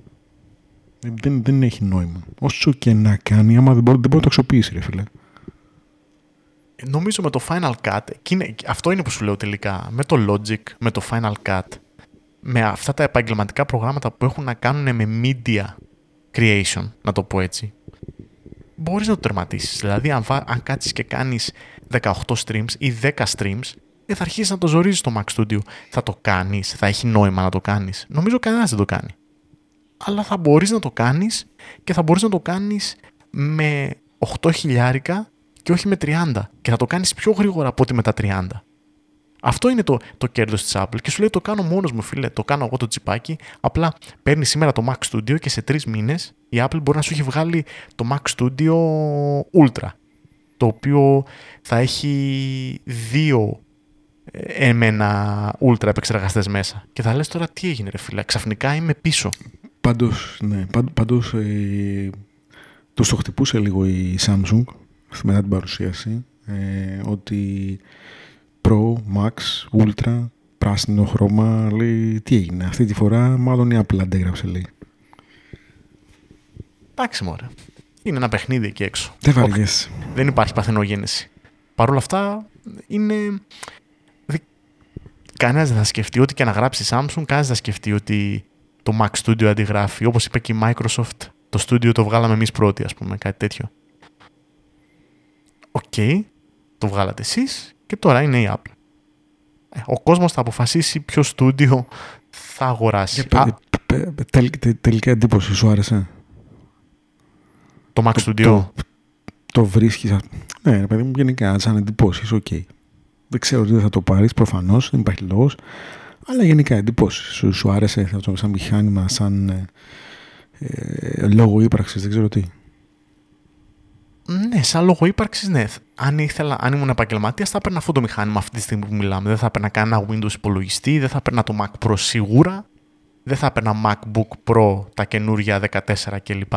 Δεν, δεν έχει νόημα. Όσο και να κάνει, άμα δεν μπορεί, δεν μπορεί να το αξιοποιήσει, ρε φίλε. Νομίζω με το Final Cut, αυτό είναι που σου λέω τελικά, με το Logic, με το Final Cut, με αυτά τα επαγγελματικά προγράμματα που έχουν να κάνουν με media creation, να το πω έτσι, μπορείς να το τερματίσεις. Δηλαδή, αν, αν κάτσεις και κάνεις 18 streams ή 10 streams, ε, θα αρχίσεις να το ζορίζεις στο Mac Studio. Θα το κάνεις, θα έχει νόημα να το κάνεις. Νομίζω κανένας δεν το κάνει. Αλλά θα μπορείς να το κάνεις και θα μπορείς να το κάνεις με 8 χιλιάρικα και όχι με 30. Και θα το κάνεις πιο γρήγορα από ότι με τα 30. Αυτό είναι το, το κέρδος της Apple. Και σου λέει: Το κάνω μόνος μου, φίλε. Το κάνω εγώ το τσιπάκι. Απλά παίρνει σήμερα το Mac Studio και σε τρεις μήνες η Apple μπορεί να σου έχει βγάλει το Mac Studio Ultra. Το οποίο θα έχει δύο ε, με ένα ultra επεξεργαστές μέσα. Και θα λες τώρα τι έγινε ρε φίλε, ξαφνικά είμαι πίσω. Πάντως, ναι, πάντως ε, τους το χτυπούσε λίγο η Samsung μετά την παρουσίαση ε, ότι Pro, Max, Ultra, πράσινο χρώμα, λέει τι έγινε. Αυτή τη φορά μάλλον η Apple αντέγραψε λέει. Εντάξει μωρέ. Είναι ένα παιχνίδι εκεί έξω. Δεν βαριέσαι. Δεν υπάρχει παθενογέννηση. Παρ' όλα αυτά είναι... Κανένας δεν θα σκεφτεί ότι και να γράψει Samsung, κανένας δεν θα σκεφτεί ότι το Mac Studio αντιγράφει. Όπως είπε και η Microsoft, το Studio το βγάλαμε εμείς πρώτοι, ας πούμε, κάτι τέτοιο. OK, okay, το βγάλατε εσείς και τώρα είναι η Apple. Ε, ο κόσμος θα αποφασίσει ποιο Studio θα αγοράσει. τελικά εντύπωση σου άρεσε; Το Mac Studio. Το, το βρίσκεις. Ναι, παιδί μου, γενικά, σαν εντυπώσεις, OK. Okay. Δεν ξέρω τι θα το πάρεις, προφανώς, δεν υπάρχει λόγος. Αλλά γενικά εντυπώσεις. Σου, σου άρεσε αυτό σαν μηχάνημα, σαν ε, ε, λόγο ύπαρξης, δεν ξέρω τι. Ναι, σαν λόγο ύπαρξης, ναι. Αν, ήθελα, αν ήμουν επαγγελματίας, θα έπαιρνα αυτό το μηχάνημα αυτή τη στιγμή που μιλάμε. Δεν θα έπαιρνα κανένα Windows υπολογιστή, δεν θα έπαιρνα το Mac Pro σίγουρα. Δεν θα έπαιρνα MacBook Pro τα καινούρια 14 κλπ.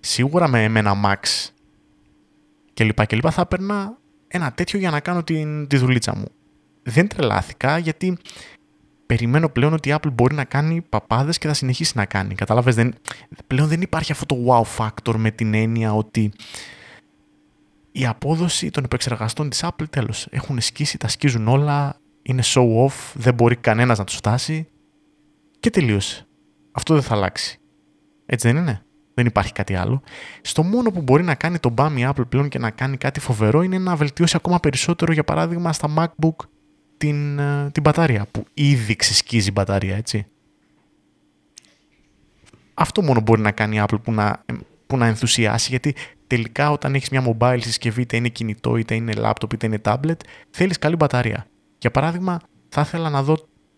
Σίγουρα με ένα Max κλπ. κλπ. θα έπαιρνα ένα τέτοιο για να κάνω την, τη δουλίτσα μου. Δεν τρελάθηκα γιατί περιμένω πλέον ότι η Apple μπορεί να κάνει παπάδες και θα συνεχίσει να κάνει. Κατάλαβες, δεν, πλέον δεν υπάρχει αυτό το wow factor με την έννοια ότι η απόδοση των επεξεργαστών της Apple τέλος. Έχουν σκίσει, τα σκίζουν όλα, είναι show off, δεν μπορεί κανένας να τους φτάσει και τελείωσε. Αυτό δεν θα αλλάξει. Έτσι δεν είναι; Δεν υπάρχει κάτι άλλο. Στο μόνο που μπορεί να κάνει το BAM η Apple πλέον και να κάνει κάτι φοβερό είναι να βελτιώσει ακόμα περισσότερο, για παράδειγμα, στα MacBook την, ε, την μπαταρία, που ήδη ξεσκίζει η μπαταρία, έτσι. Αυτό μόνο μπορεί να κάνει η Apple που να, που να ενθουσιάσει, γιατί τελικά όταν έχεις μια mobile συσκευή, είτε είναι κινητό, είτε είναι laptop, είτε είναι tablet, θέλεις καλή μπαταρία. Για παράδειγμα, θα ήθελα να δω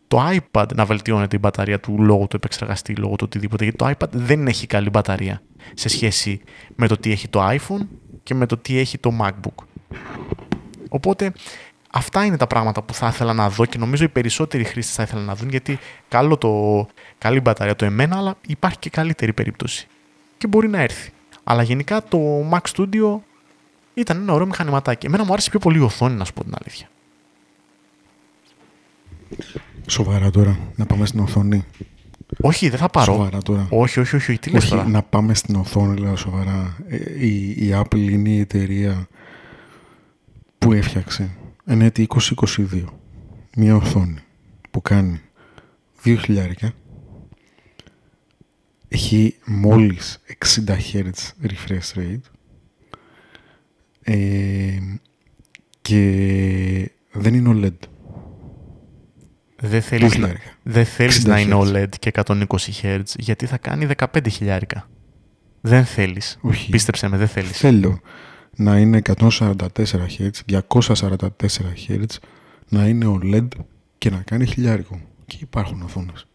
το iPad να βελτιώνεται η μπαταρία του λόγω του επεξεργαστή, λόγω του οτιδήποτε. Γιατί το iPad δεν έχει καλή μπαταρία σε σχέση με το τι έχει το iPhone και με το τι έχει το MacBook. Οπότε αυτά είναι τα πράγματα που θα ήθελα να δω και νομίζω οι περισσότεροι χρήστες θα ήθελαν να δουν γιατί καλό το, καλή μπαταρία το εμένα, αλλά υπάρχει και καλύτερη περίπτωση. Και μπορεί να έρθει. Αλλά γενικά το Mac Studio ήταν ένα ωραίο μηχανηματάκι. Εμένα μου άρεσε πιο πολύ η οθόνη, να σου πω την αλήθεια. Σοβαρά τώρα, να πάμε στην οθόνη. Όχι, δεν θα πάρω. Σοβαρά τώρα. Όχι, όχι, όχι. Τι λες όχι, τώρα; να πάμε στην οθόνη, λέω σοβαρά. Ε, η, η Apple είναι η εταιρεία που έφτιαξε εν έτη 2022 μια οθόνη που κάνει 2 χιλιάρικα έχει μόλις 60 Hz refresh rate ε, και δεν είναι OLED. Δεν θέλεις, να, δεν θέλεις να είναι OLED και 120 Hz γιατί θα κάνει 15 χιλιάρικα. Δεν θέλεις. Όχι. Πίστεψε με, δεν θέλεις. Θέλω να είναι 144 Hz, 244 Hz, να είναι OLED και να κάνει χιλιάρικο. Και υπάρχουν οθόνες.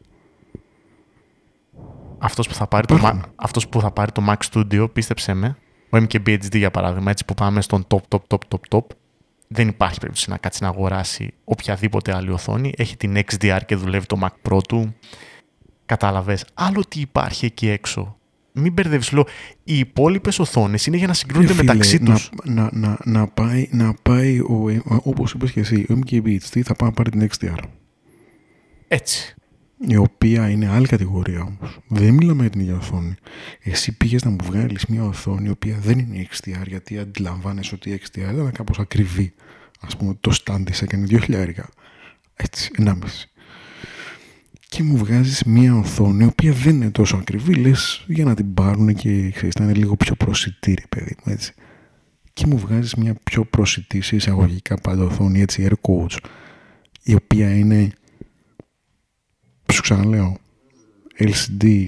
Αυτός που, θα πάρει το, αυτός που θα πάρει το Mac Studio, πίστεψέ με, ο MKB HD για παράδειγμα, έτσι που πάμε στον top, top, top, top, top, δεν υπάρχει περίπτωση να κάτσει να αγοράσει οποιαδήποτε άλλη οθόνη. Έχει την XDR και δουλεύει το Mac Pro του. Κατάλαβες. Άλλο τι υπάρχει εκεί έξω. Μην μπερδεύεις, λέω, οι υπόλοιπες οθόνες είναι για να συγκρούνται ε, μεταξύ τους. Να, να, να, πάει, να πάει ο, όπως είπες και εσύ, ο MKB HD θα πάει να πάρει την XDR. Έτσι η οποία είναι άλλη κατηγορία όμως. Δεν μιλάμε για την ίδια οθόνη. Εσύ πήγες να μου βγάλεις μια οθόνη η οποία δεν είναι XDR, γιατί αντιλαμβάνεσαι ότι η XDR ήταν κάπως ακριβή. Α πούμε, το stand της έκανε 2.000. Έτσι, 1,5. Και μου βγάζεις μια οθόνη η οποία δεν είναι τόσο ακριβή, λες για να την πάρουν και ξέρεις, να είναι λίγο πιο προσιτή, παιδί μου, έτσι. Και μου βγάζεις μια πιο προσιτή σε εισαγωγικά πάντα οθόνη, έτσι, air coach, η οποία είναι σου ξαναλέω, LCD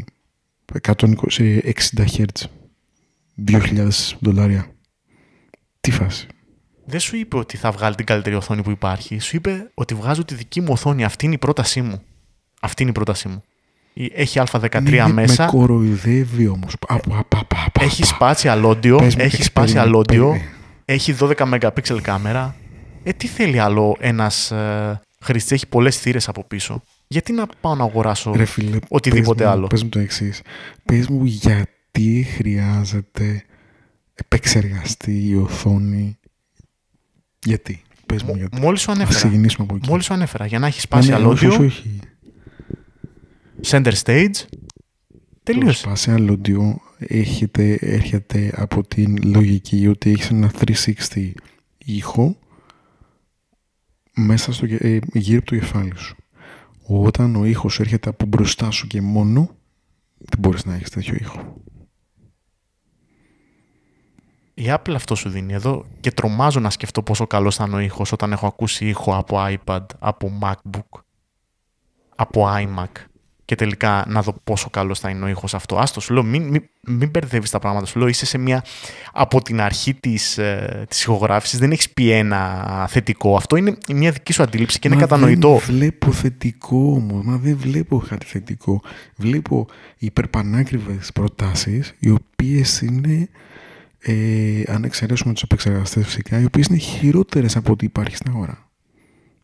120, 60 Hz, 2.000 δολάρια. Τι φάση. Δεν σου είπε ότι θα βγάλει την καλύτερη οθόνη που υπάρχει. Σου είπε ότι βγάζω τη δική μου οθόνη. Αυτή είναι η πρότασή μου. Αυτή είναι η πρότασή μου. Έχει Α13 ναι, μέσα. Με κοροϊδεύει όμως. Έχει σπάσει αλόντιο. Έχει σπάσει αλόντιο. Έχει 12 MP κάμερα. Ε, τι θέλει άλλο ένας ε, χρήστης, έχει πολλές θύρες από πίσω. Γιατί να πάω να αγοράσω Ρε φίλε, οτιδήποτε πες μου, άλλο; Πες μου το εξής. Πες μου γιατί χρειάζεται επεξεργαστή η οθόνη. Γιατί. Πες μου Μ- γιατί. Μόλις σου Ας ανέφερα. ξεκινήσουμε από εκεί. Μόλις σου ανέφερα. Για να έχεις Ναι, spatial ναι, όχι, audio, όχι, όχι. center stage. Το Τελείωσε. spatial audio έχετε, έρχεται από την λογική ότι έχεις ένα 360 ήχο μέσα στο, κε- ε, γύρω από το κεφάλι σου. Όταν ο ήχος έρχεται από μπροστά σου και μόνο, δεν μπορείς να έχεις τέτοιο ήχο. Η Apple αυτό σου δίνει εδώ και τρομάζω να σκεφτώ πόσο καλός θα είναι ο ήχος όταν έχω ακούσει ήχο από iPad, από MacBook, από iMac και τελικά να δω πόσο καλός θα είναι ο ήχος αυτό. Άστο, σου λέω, μην, μην, μην μπερδεύεις τα πράγματα. Σου λέω, είσαι σε μια, από την αρχή της, ε, της ηχογράφησης δεν έχεις πει ένα θετικό. Αυτό είναι μια δική σου αντίληψη και είναι Μα κατανοητό. Δεν βλέπω θετικό όμως, μα δεν βλέπω κάτι θετικό. Βλέπω υπερπανάκριβες προτάσεις, οι οποίες είναι, ε, αν εξαιρέσουμε τους επεξεργαστές φυσικά, οι οποίες είναι χειρότερες από ό,τι υπάρχει στην αγορά.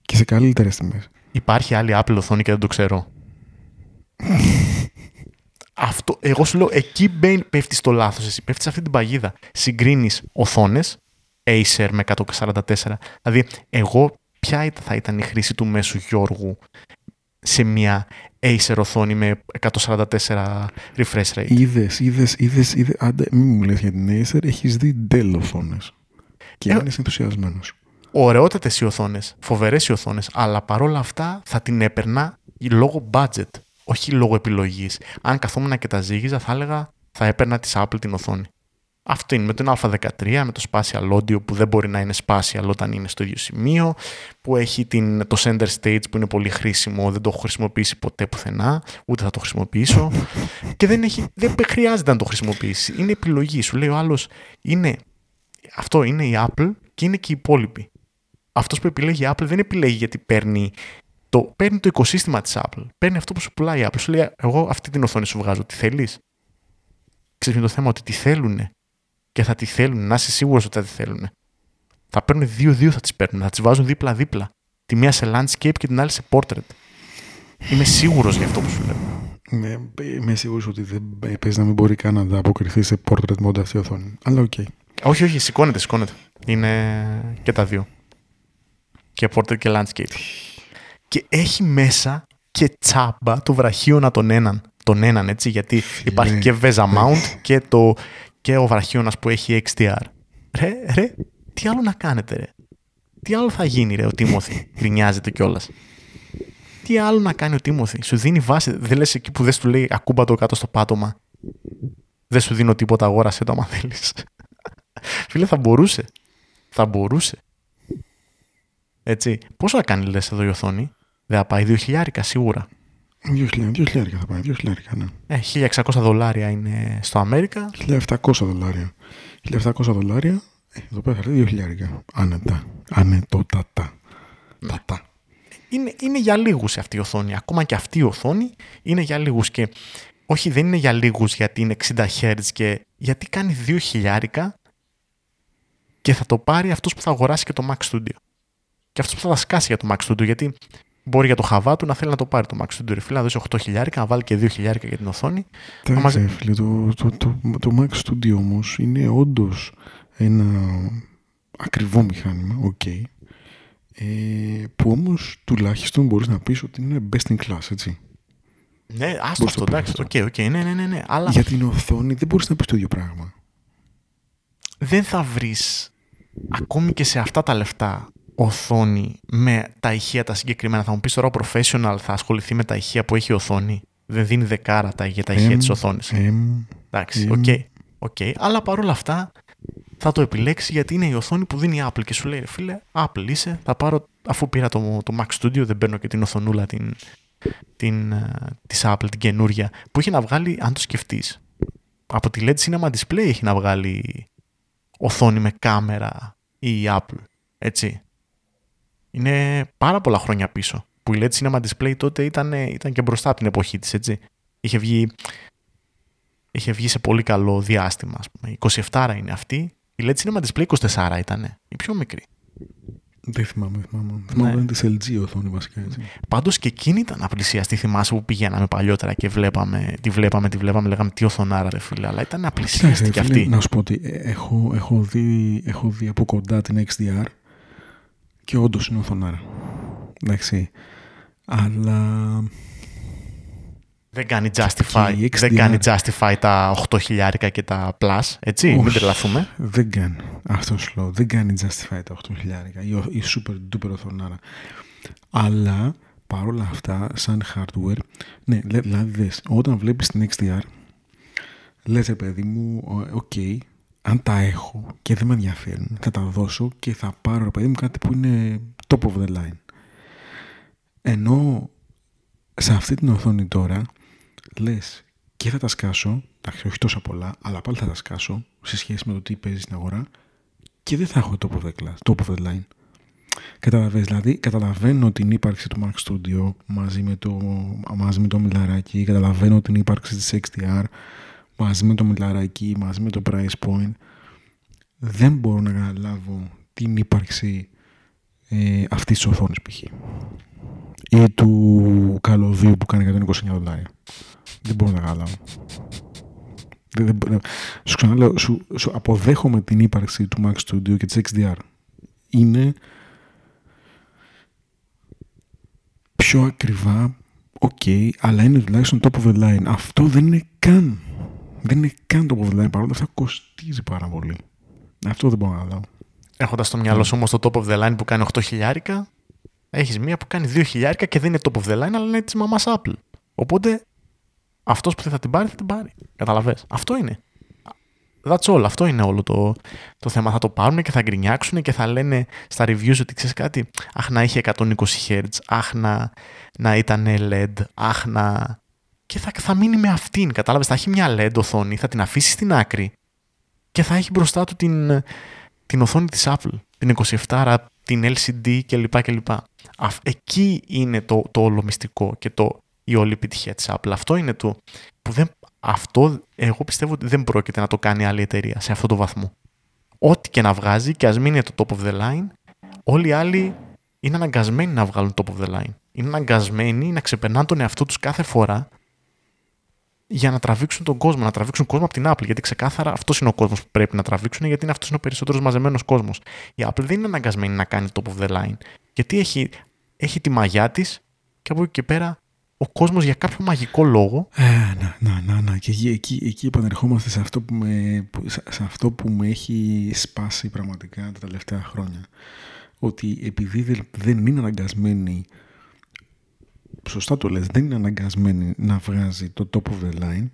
Και σε καλύτερες τιμές. Υπάρχει άλλη Apple οθόνη και δεν το ξέρω. Αυτό, εγώ σου λέω, εκεί μπαίνει, πέφτεις στο λάθος. Εσύ πέφτεις σε αυτή την παγίδα. Συγκρίνεις οθόνες, Acer με 144. Δηλαδή, εγώ ποια ήταν- θα ήταν η χρήση του μέσου Γιώργου σε μια Acer οθόνη με 144 refresh rate; Είδες, είδες, είδες, είδες, άντε μην μου λες για την Acer, έχεις δει Dell οθόνες. Και Ε, είσαι ενθουσιασμένος. Ωραιότατες οι οθόνες, φοβερές οι οθόνες, αλλά παρόλα αυτά θα την έπαιρνα λόγω budget, όχι λόγω επιλογής. Αν καθόμουν και τα ζήγιζα, θα έλεγα θα έπαιρνα της Apple την οθόνη. Αυτό είναι με τον Α13, με το spatial audio που δεν μπορεί να είναι spatial όταν είναι στο ίδιο σημείο, που έχει την, το center stage που είναι πολύ χρήσιμο, δεν το έχω χρησιμοποιήσει ποτέ πουθενά, ούτε θα το χρησιμοποιήσω *laughs* και δεν, έχει, δεν χρειάζεται να το χρησιμοποιήσει. Είναι επιλογή. Σου λέει ο άλλος, είναι, αυτό είναι η Apple και είναι και οι υπόλοιποι αυτός που επιλέγει η Apple δεν επιλέγει γιατί παίρνει το, παίρνει το οικοσύστημα της Apple. Παίρνει αυτό που σου πουλάει η Apple. Σου λέει, εγώ αυτή την οθόνη σου βγάζω. Τι θέλεις; Ξέρεις με το θέμα ότι τη θέλουν και θα τη θέλουν. Να είσαι σίγουρος ότι θα τη θέλουν. Θα παίρνουν δύο-δύο θα τις παίρνουν. Θα τις βάζουν δίπλα-δίπλα. Τη μία σε landscape και την άλλη σε portrait. Είμαι σίγουρος για αυτό που σου λέω. Ναι, είμαι σίγουρος ότι δεν παίζει να μην μπορεί καν να ανταποκριθεί σε portrait mode αυτή η οθόνη. Αλλά οκ. Όχι, όχι, σηκώνεται, σηκώνεται. Είναι και τα δύο. Και portrait και landscape. Και έχει μέσα και τσάμπα το βραχίωνα τον έναν. Τον έναν, έτσι, γιατί υπάρχει και VESA mount και, το, και ο βραχίωνας που έχει XDR. Ρε, ρε, τι άλλο να κάνετε, ρε; Τι άλλο θα γίνει, ρε, ο Τίμωθη; *laughs* Γκρινιάζετε κιόλας. Τι άλλο να κάνει ο Τίμωθη; Σου δίνει βάση. Δεν λες εκεί που δεν σου λέει ακούμπα το κάτω στο πάτωμα. Δεν σου δίνω τίποτα, αγόρασε το άμα θέλεις. *laughs* Φίλε, θα μπορούσε. Θα μπορούσε. Έτσι. Πόσο θα κάνει, λες, εδώ η οθόνη; Δεν θα πάει 2.000 σίγουρα. 2.000 2.000 θα πάει, 2.000 ναι. Ε, 1.600 δολάρια είναι στο Αμέρικα. 1.700 δολάρια. 1.700 δολάρια, ε, εδώ πέρα θα λέει 2.000. Άνετα. Ανετότατα. Τατά. Είναι, είναι για λίγους αυτή η οθόνη. Ακόμα και αυτή η οθόνη είναι για λίγους. Και όχι, δεν είναι για λίγους γιατί είναι 60 Hz και γιατί κάνει 2.000 και θα το πάρει αυτός που θα αγοράσει και το Mac Studio. Και αυτός που θα τα σκάσει για το Mac Studio. Γιατί μπορεί για το χαβά του να θέλει να το πάρει το Mac Studio. Ρε φίλε, να δώσει 8.000, να βάλει και 2.000 για την οθόνη. Εντάξει, μαζε- φίλε, το, το, το, το Mac Studio όμως είναι όντως ένα ακριβό μηχάνημα, οκ. Ε, που όμως τουλάχιστον μπορείς να πεις ότι είναι best in class, έτσι. Ναι, άστο Πώς το αυτό, πεις εντάξει. αυτό; OK, OK, ναι, ναι, ναι, ναι. Αλλά Για την οθόνη δεν μπορείς να πεις το ίδιο πράγμα. δεν θα βρεις ακόμη και σε αυτά τα λεφτά οθόνη με τα ηχεία τα συγκεκριμένα. Θα μου πεις τώρα ο professional θα ασχοληθεί με τα ηχεία που έχει η οθόνη. Δεν δίνει δεκάρα τα, για τα ηχεία Εμ, της οθόνης. εμ, Εντάξει, εμ. OK. OK. Αλλά παρόλα αυτά θα το επιλέξει γιατί είναι η οθόνη που δίνει η Apple και σου λέει, «Ρε φίλε, Apple είσαι, θα πάρω, αφού πήρα το, το Mac Studio, δεν παίρνω και την οθονούλα την, την, ε, της Apple, την καινούρια, που έχει να βγάλει, αν το σκεφτείς, από τη LED Cinema Display έχει να βγάλει οθόνη με κάμερα η Apple, έτσι. Είναι πάρα πολλά χρόνια πίσω, που η LED Cinema Display τότε ήταν, ήταν και μπροστά από την εποχή της, έτσι. Είχε βγει είχε βγει σε πολύ καλό διάστημα. Ας πούμε. 27 είναι αυτή. Η LED Cinema Display 24 ήταν. Η πιο μικρή. Δεν θυμάμαι, θυμάμαι. Θυμάμαι ναι. της LG οθόνη βασικά. Έτσι. Πάντως και εκείνη ήταν απλησιαστή. Θυμάσαι που πηγαίναμε παλιότερα και βλέπαμε, τη βλέπαμε, τη βλέπαμε, λέγαμε τι οθονάρα ρε φίλε. Αλλά ήταν απλησιαστή κι αυτή. Να σου πω ότι έχω, έχω, δει, έχω δει από κοντά την XDR και όντως είναι οθονάρα. Εντάξει. Αλλά δεν κάνει justify, δεν κάνει justify τα 8.000 και τα plus, έτσι, Όχι, μην τρελαθούμε. Δεν κάνει. Αυτό σου λέω. Δεν κάνει justify τα 8.000 ή, η super duper οθονάρα. Αλλά παρόλα αυτά, σαν hardware, ναι, δηλαδή δες, όταν βλέπεις την XDR, λες ρε παιδί μου, OK, okay, αν τα έχω και δεν με ενδιαφέρουν, θα τα δώσω και θα πάρω ρε παιδί μου κάτι που είναι top of the line. Ενώ σε αυτή την οθόνη τώρα, λες και θα τα σκάσω, εντάξει, όχι τόσα πολλά, αλλά πάλι θα τα σκάσω σε σχέση με το τι παίζεις στην αγορά και δεν θα έχω top of the, class, top of the line. Καταλαβαίνεις, δηλαδή καταλαβαίνω την ύπαρξη του Mac Studio μαζί με το, μαζί με το μιλαράκι, καταλαβαίνω την ύπαρξη της XDR μαζί με το μιλαράκι, μαζί με το price point. Δεν μπορώ να καταλάβω την ύπαρξη ε, αυτής της οθόνης π.χ. ή του καλωδίου που κάνει 129 δολάρια. Δεν μπορώ να καταλάβω. Δεν, δεν, σου ξαναλέω, σου, σου αποδέχομαι την ύπαρξη του Mac Studio και της XDR. Είναι πιο ακριβά, ok, αλλά είναι τουλάχιστον top of the line. Αυτό δεν είναι καν. Δεν είναι καν top of the line, παρόλο αυτά κοστίζει πάρα πολύ. Αυτό δεν μπορώ να καταλάβω. Έχοντας στο μυαλό σου όμως το top of the line που κάνει 8 χιλιάρικα, έχεις μία που κάνει 2 χιλιάρικα και δεν είναι top of the line, αλλά είναι της μαμάς Apple. Οπότε αυτός που θα την πάρει, θα την πάρει. Καταλαβέ. Αυτό είναι. That's all. Αυτό είναι όλο το, το θέμα. Θα το πάρουν και θα γκρινιάξουν και θα λένε στα reviews ότι ξέρεις κάτι. Αχ, να είχε 120 Hz. Αχ, να, να ήταν LED. Αχ, να. Και θα, θα μείνει με αυτήν. Κατάλαβες; Θα έχει μια LED οθόνη, θα την αφήσει στην άκρη και θα έχει μπροστά του την, την οθόνη της Apple. Την 27, την LCD κλπ. κλπ. Εκεί είναι το, το όλο μυστικό και το, η όλη επιτυχία της Apple. Αυτό είναι το που δεν, αυτό εγώ πιστεύω ότι δεν πρόκειται να το κάνει άλλη εταιρεία σε αυτό το βαθμό. Ό,τι και να βγάζει και ας μην είναι το top of the line, όλοι οι άλλοι είναι αναγκασμένοι να βγάλουν top of the line. Είναι αναγκασμένοι να ξεπερνάνε τον εαυτό τους κάθε φορά για να τραβήξουν τον κόσμο, να τραβήξουν κόσμο από την Apple. Γιατί ξεκάθαρα αυτός είναι ο κόσμος που πρέπει να τραβήξουν, γιατί είναι αυτός είναι ο περισσότερος μαζεμένος κόσμος. Η Apple δεν είναι αναγκασμένη να κάνει top of the line. Γιατί έχει, έχει τη μαγιά της και από εκεί και πέρα ο κόσμος για κάποιο μαγικό λόγο. Ε, να, να, να, να. Και εκεί, εκεί, εκεί επανερχόμαστε σε αυτό, που με, σε αυτό που με έχει σπάσει πραγματικά τα τελευταία χρόνια. Ότι επειδή δεν είναι αναγκασμένη σωστά το λες, δεν είναι αναγκασμένη να βγάζει το top of the line,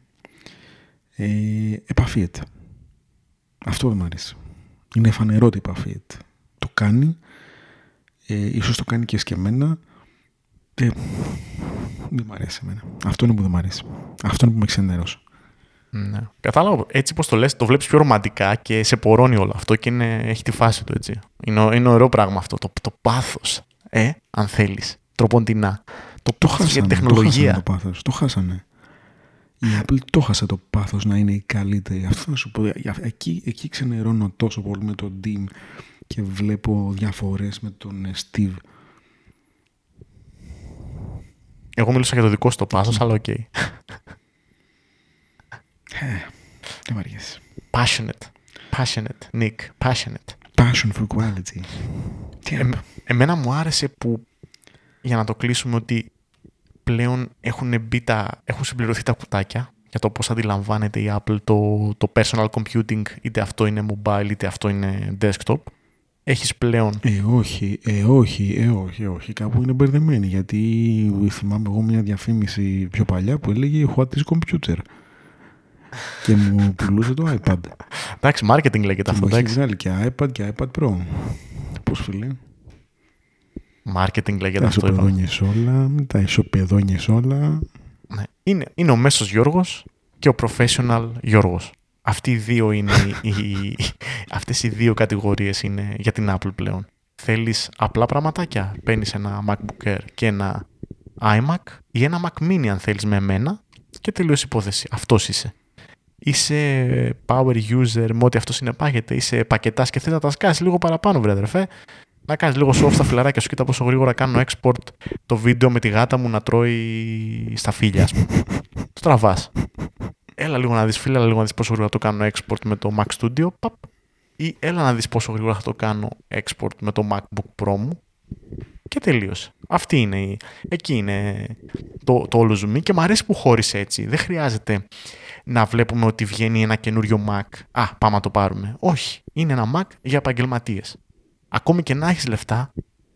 ε, επαφίεται. Αυτό δεν μου αρέσει. Είναι φανερό ότι επαφίεται. Το κάνει, ε, ίσως το κάνει και σκεμμένα, ε, δεν μου αρέσει εμένα. Αυτό είναι που δεν μου αρέσει. Αυτό είναι που με ξενέρωσε. Ναι. Κατάλαβα. Έτσι πως το λες, το βλέπεις πιο ρομαντικά και σε πορώνει όλο αυτό και είναι, έχει τη φάση του έτσι. Είναι, είναι ωραίο πράγμα αυτό. Το, το πάθος, ε, αν θέλεις. Τρόπον τινά. Το, το πάθος για τεχνολογία. Το, χάσανε το πάθος. Το χάσανε. Η Apple το χάσε το πάθος να είναι η καλύτερη. Αυτό θα σου πω. Εκεί, εκεί ξενερώνω τόσο πολύ με τον Tim και βλέπω διαφορές με τον ε, Steve. Εγώ μίλησα για το δικό σου το πάθος, αλλά OK. Okay. Ε, δεν μ' αρέσει. Passionate. Passionate, Nick. Passionate. Passion for quality. Ε, εμένα μου άρεσε που, για να το κλείσουμε, ότι πλέον έχουν, μπει τα, έχουν συμπληρωθεί τα κουτάκια για το πώς αντιλαμβάνεται η Apple το, το personal computing, είτε αυτό είναι mobile, είτε αυτό είναι desktop. Έχεις πλέον... Ε, όχι, ε, όχι, ε, όχι, όχι. Κάπου είναι μπερδεμένη, γιατί θυμάμαι εγώ μια διαφήμιση πιο παλιά που έλεγε What is computer; και μου *laughs* πουλούσε το iPad. Εντάξει, marketing λέγεται αυτό. Έχει βγάλει και iPad και iPad Pro. Πώς φίλε. Marketing λέγεται αυτό. Τα ισοπεδόνιες όλα, τα ισοπεδόνιες όλα. Ναι. Είναι, είναι ο μέσος Γιώργος και ο professional Γιώργος. Αυτοί οι δύο είναι οι, οι, *laughs* αυτές οι δύο κατηγορίες είναι για την Apple πλέον. Θέλεις απλά πραγματάκια, παίρνεις ένα MacBook Air και ένα iMac ή ένα Mac Mini αν θέλεις με εμένα και τελείωσε υπόθεση. Αυτός είσαι είσαι power user με ό,τι αυτό συνεπάγεται, είσαι πακετάς και θες να τα σκάσεις λίγο παραπάνω, βρε αδερφέ. Να κάνεις λίγο soft στα φιλαράκια σου. Κοίτα πόσο γρήγορα κάνω export το βίντεο με τη γάτα μου να τρώει στα φίλια, ας πούμε. *laughs* το τραβάς. Έλα λίγο να δεις, φίλε, έλα λίγο να δεις πόσο γρήγορα το κάνω export με το Mac Studio. Παπ. Ή έλα να δεις πόσο γρήγορα θα το κάνω export με το MacBook Pro μου. Και τελείωσε. Αυτή είναι η... Εκεί είναι το, το όλο zoom και μου αρέσει που χώρισε έτσι. Δεν χρειάζεται να βλέπουμε ότι βγαίνει ένα καινούριο Mac. Α, πάμε να το πάρουμε. Όχι. Είναι ένα Mac για επαγγελματίες. Ακόμη και να έχεις λεφτά,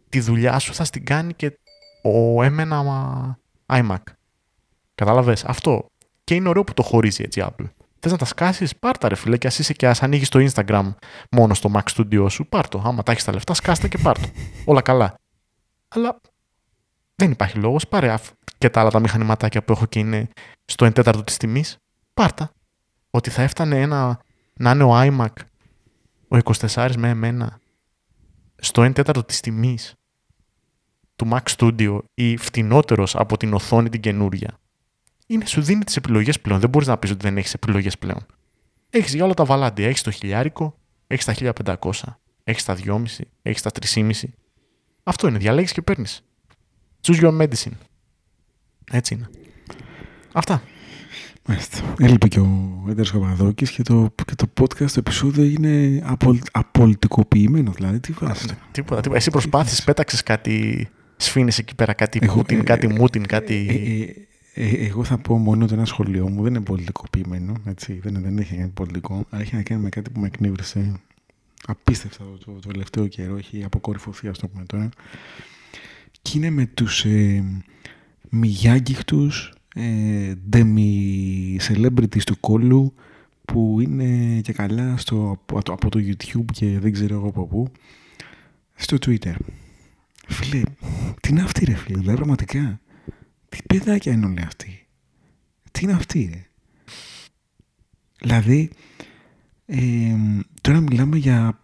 τη δουλειά σου θα στην κάνει και ο έμενα iMac. Κατάλαβες; Αυτό. Και είναι ωραίο που το χωρίζει έτσι η Apple. Θες να τα σκάσεις, πάρτα ρε φίλε, και ας είσαι και ας ανοίγεις το Instagram μόνο στο Mac Studio σου, πάρτο. Άμα τα έχεις τα λεφτά, σκάστε και πάρτο. Όλα καλά. Αλλά δεν υπάρχει λόγος. Πάρε και τα άλλα τα μηχανηματάκια που έχω και είναι στο 1 τέταρτο της τιμής. Πάρτα. Ότι θα έφτανε ένα να είναι ο iMac ο 24 με εμένα στο 1 τέταρτο της τιμής του Mac Studio ή φτηνότερος από την οθόνη την καινούρια. Είναι, σου δίνει τις επιλογές πλέον. Δεν μπορείς να πεις ότι δεν έχεις επιλογές πλέον. Έχεις για όλα τα βαλάντια. Έχεις το χιλιάρικο, έχεις τα 1500, έχεις τα 2,5, έχεις τα 3,5. Αυτό είναι. Διαλέγεις και παίρνεις. Choose your medicine. Έτσι είναι. Αυτά. Μάλιστα. Έλειπε και ο Έντερος Καπαδόκης και το, και το podcast το επεισόδιο είναι απολ, απολυτικοποιημένο. Δηλαδή, τι βάζεις; Τίποτα, τίποτα. Εσύ προσπάθησες, πέταξες κάτι σφήνες εκεί πέρα, κάτι εγώ, Πούτιν, ε, κάτι ε, Μούτιν, κάτι... Ε, ε, εγώ θα πω μόνο ότι ένα σχολείο μου δεν είναι πολιτικοποιημένο, έτσι, δεν, δεν έχει κάτι πολιτικό, αλλά έχει να κάνει με κάτι που με εκνεύρισε απίστευτα το, το, το τελευταίο καιρό, έχει αποκορυφωθεί, ας το πούμε τώρα. Και είναι με τους ε, μηγιάγκυχτους ε, demi-celebrities του κόλλου που είναι και καλά στο, από, από το YouTube και δεν ξέρω εγώ από πού στο Twitter. Φίλε, τι είναι αυτή ρε φίλε, δηλαδή πραγματικά. Τι παιδάκια είναι όλοι αυτοί. Τι είναι αυτοί ρε. Δηλαδή, ε, τώρα μιλάμε για,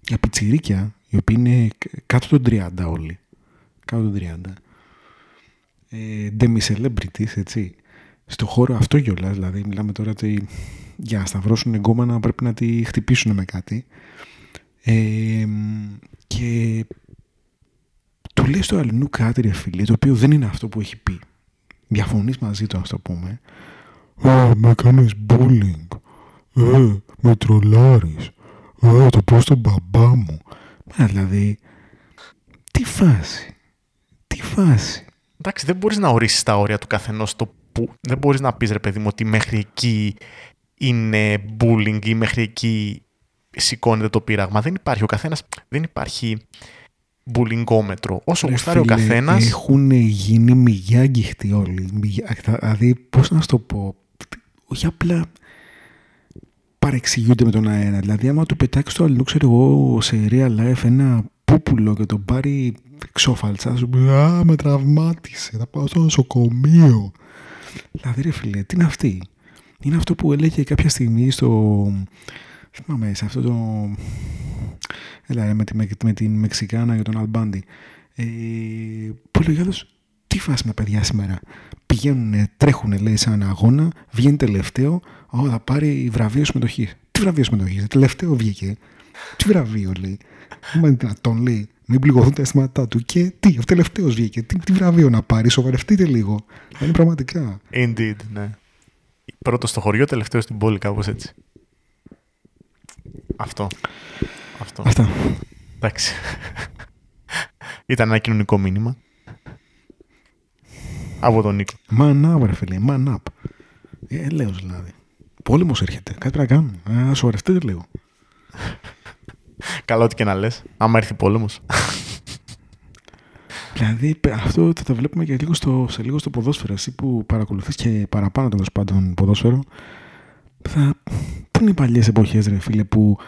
για πιτσιρίκια οι οποίοι είναι κάτω των 30 όλοι. Κάτω των 30 ε, demi-celebrities, έτσι. Στο χώρο αυτό κιόλας, δηλαδή μιλάμε τώρα ότι για να σταυρώσουν εγκόμενα πρέπει να τη χτυπήσουν με κάτι. Ε, και του λέει στο αλληνού κάτι ρε φίλε, το οποίο δεν είναι αυτό που έχει πει. Διαφωνείς μαζί του, ας το πούμε. «Α, με κάνεις bullying. Ε, με τρολάρεις. Ε, το πω στον μπαμπά μου. Μα δηλαδή, τι φάση. Τι φάση εντάξει, δεν μπορείς να ορίσεις τα όρια του καθενός το που. Δεν μπορείς να πεις ρε παιδί μου ότι μέχρι εκεί είναι bullying ή μέχρι εκεί σηκώνεται το πείραγμα. Δεν υπάρχει. Ο καθένας. Δεν υπάρχει μπουλιγκόμετρο. Όσο γουστάρει ο καθένα. Έχουν γίνει μηγιά αγγιχτοί όλοι. Δηλαδή, πώς να σου το πω; Όχι απλά παρεξηγούνται με τον αέρα. Δηλαδή, άμα του πετάξει το αλλού, ξέρω εγώ, σε real life ένα πούπουλο και τον πάρει ξόφαλτσα, σου πει Α, με τραυμάτισε, θα πάω στο νοσοκομείο. Δηλαδή, ρε φίλε, τι είναι αυτή; Είναι αυτό που έλεγε κάποια στιγμή στο. Θυμάμαι, σε αυτό το. Έλα, με, τη, με, την Μεξικάνα και τον Αλμπάντι. Ε, που έλεγε τι φάση με παιδιά σήμερα; Πηγαίνουν, τρέχουν, λέει, σε ένα αγώνα, βγαίνει τελευταίο, Ω, θα πάρει βραβείο συμμετοχής. Τι βραβείο συμμετοχής, τελευταίο βγήκε. Τι βραβείο, λέει. Μα είναι δυνατόν, λέει, μην πληγωθούν τα αισθήματά του. Και τι, ο τελευταίος βγήκε. Τι, τι βραβείο να πάρει, σοβαρευτείτε λίγο. Είναι πραγματικά. Indeed, ναι. Πρώτος στο χωριό, τελευταίος στην πόλη, κάπως έτσι. Αυτό. Αυτό. Αυτά. Εντάξει. *laughs* Ήταν ένα κοινωνικό μήνυμα. Από τον Νίκο. Man up, ρε φίλε. Man up. Ε, λέω δηλαδή. Πόλεμος έρχεται. Κάτι πρέπει να κάνουμε. Α, σοβαρευτείτε λίγο. *laughs* Καλό ό,τι και να λες. Άμα έρθει πόλεμος. Δηλαδή αυτό θα το βλέπουμε και λίγο στο, σε λίγο στο ποδόσφαιρο. Εσύ που παρακολουθείς και παραπάνω τέλος πάντων ποδόσφαιρο. Θα... Πού είναι οι παλιές εποχές, ρε φίλε, που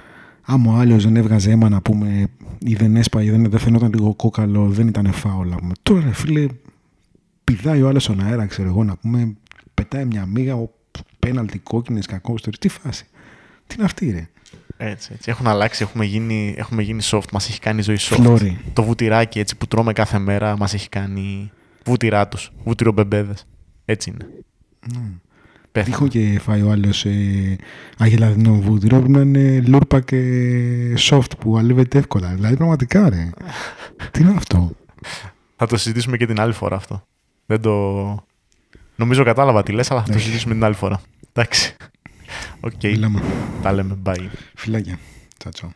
άμα ο άλλο δεν έβγαζε αίμα να πούμε ή δεν έσπαγε, δεν, δεν φαινόταν λίγο κόκαλο, δεν ήταν φάουλα. Τώρα, ρε φίλε, πηδάει ο άλλο στον αέρα, ξέρω εγώ, να πούμε, πετάει μια μίγα, ο πέναλτι κόκκινες, κακό, τι φάση. Τι είναι αυτή, ρε; Έτσι, έτσι. Έχουν αλλάξει, έχουμε γίνει, έχουμε γίνει soft. Μας έχει κάνει η ζωή soft. Το βουτυράκι έτσι, που τρώμε κάθε μέρα μας έχει κάνει βούτυρά τους. Βουτυρομπεμπέδες. Έτσι είναι. Mm. Έχω και φάει ο άλλος ε, αγελαδινό βούτυρο που να είναι λούρπα και soft που αλείφεται εύκολα. Δηλαδή πραγματικά ρε. *laughs* Τι είναι αυτό; Θα το συζητήσουμε και την άλλη φορά αυτό. Δεν το... Νομίζω κατάλαβα τι λες, αλλά θα το συζητήσουμε την άλλη φορά. Εντάξει. OK. Okay. Τα λέμε. Bye. Φιλάκια. Τσάο τσάο.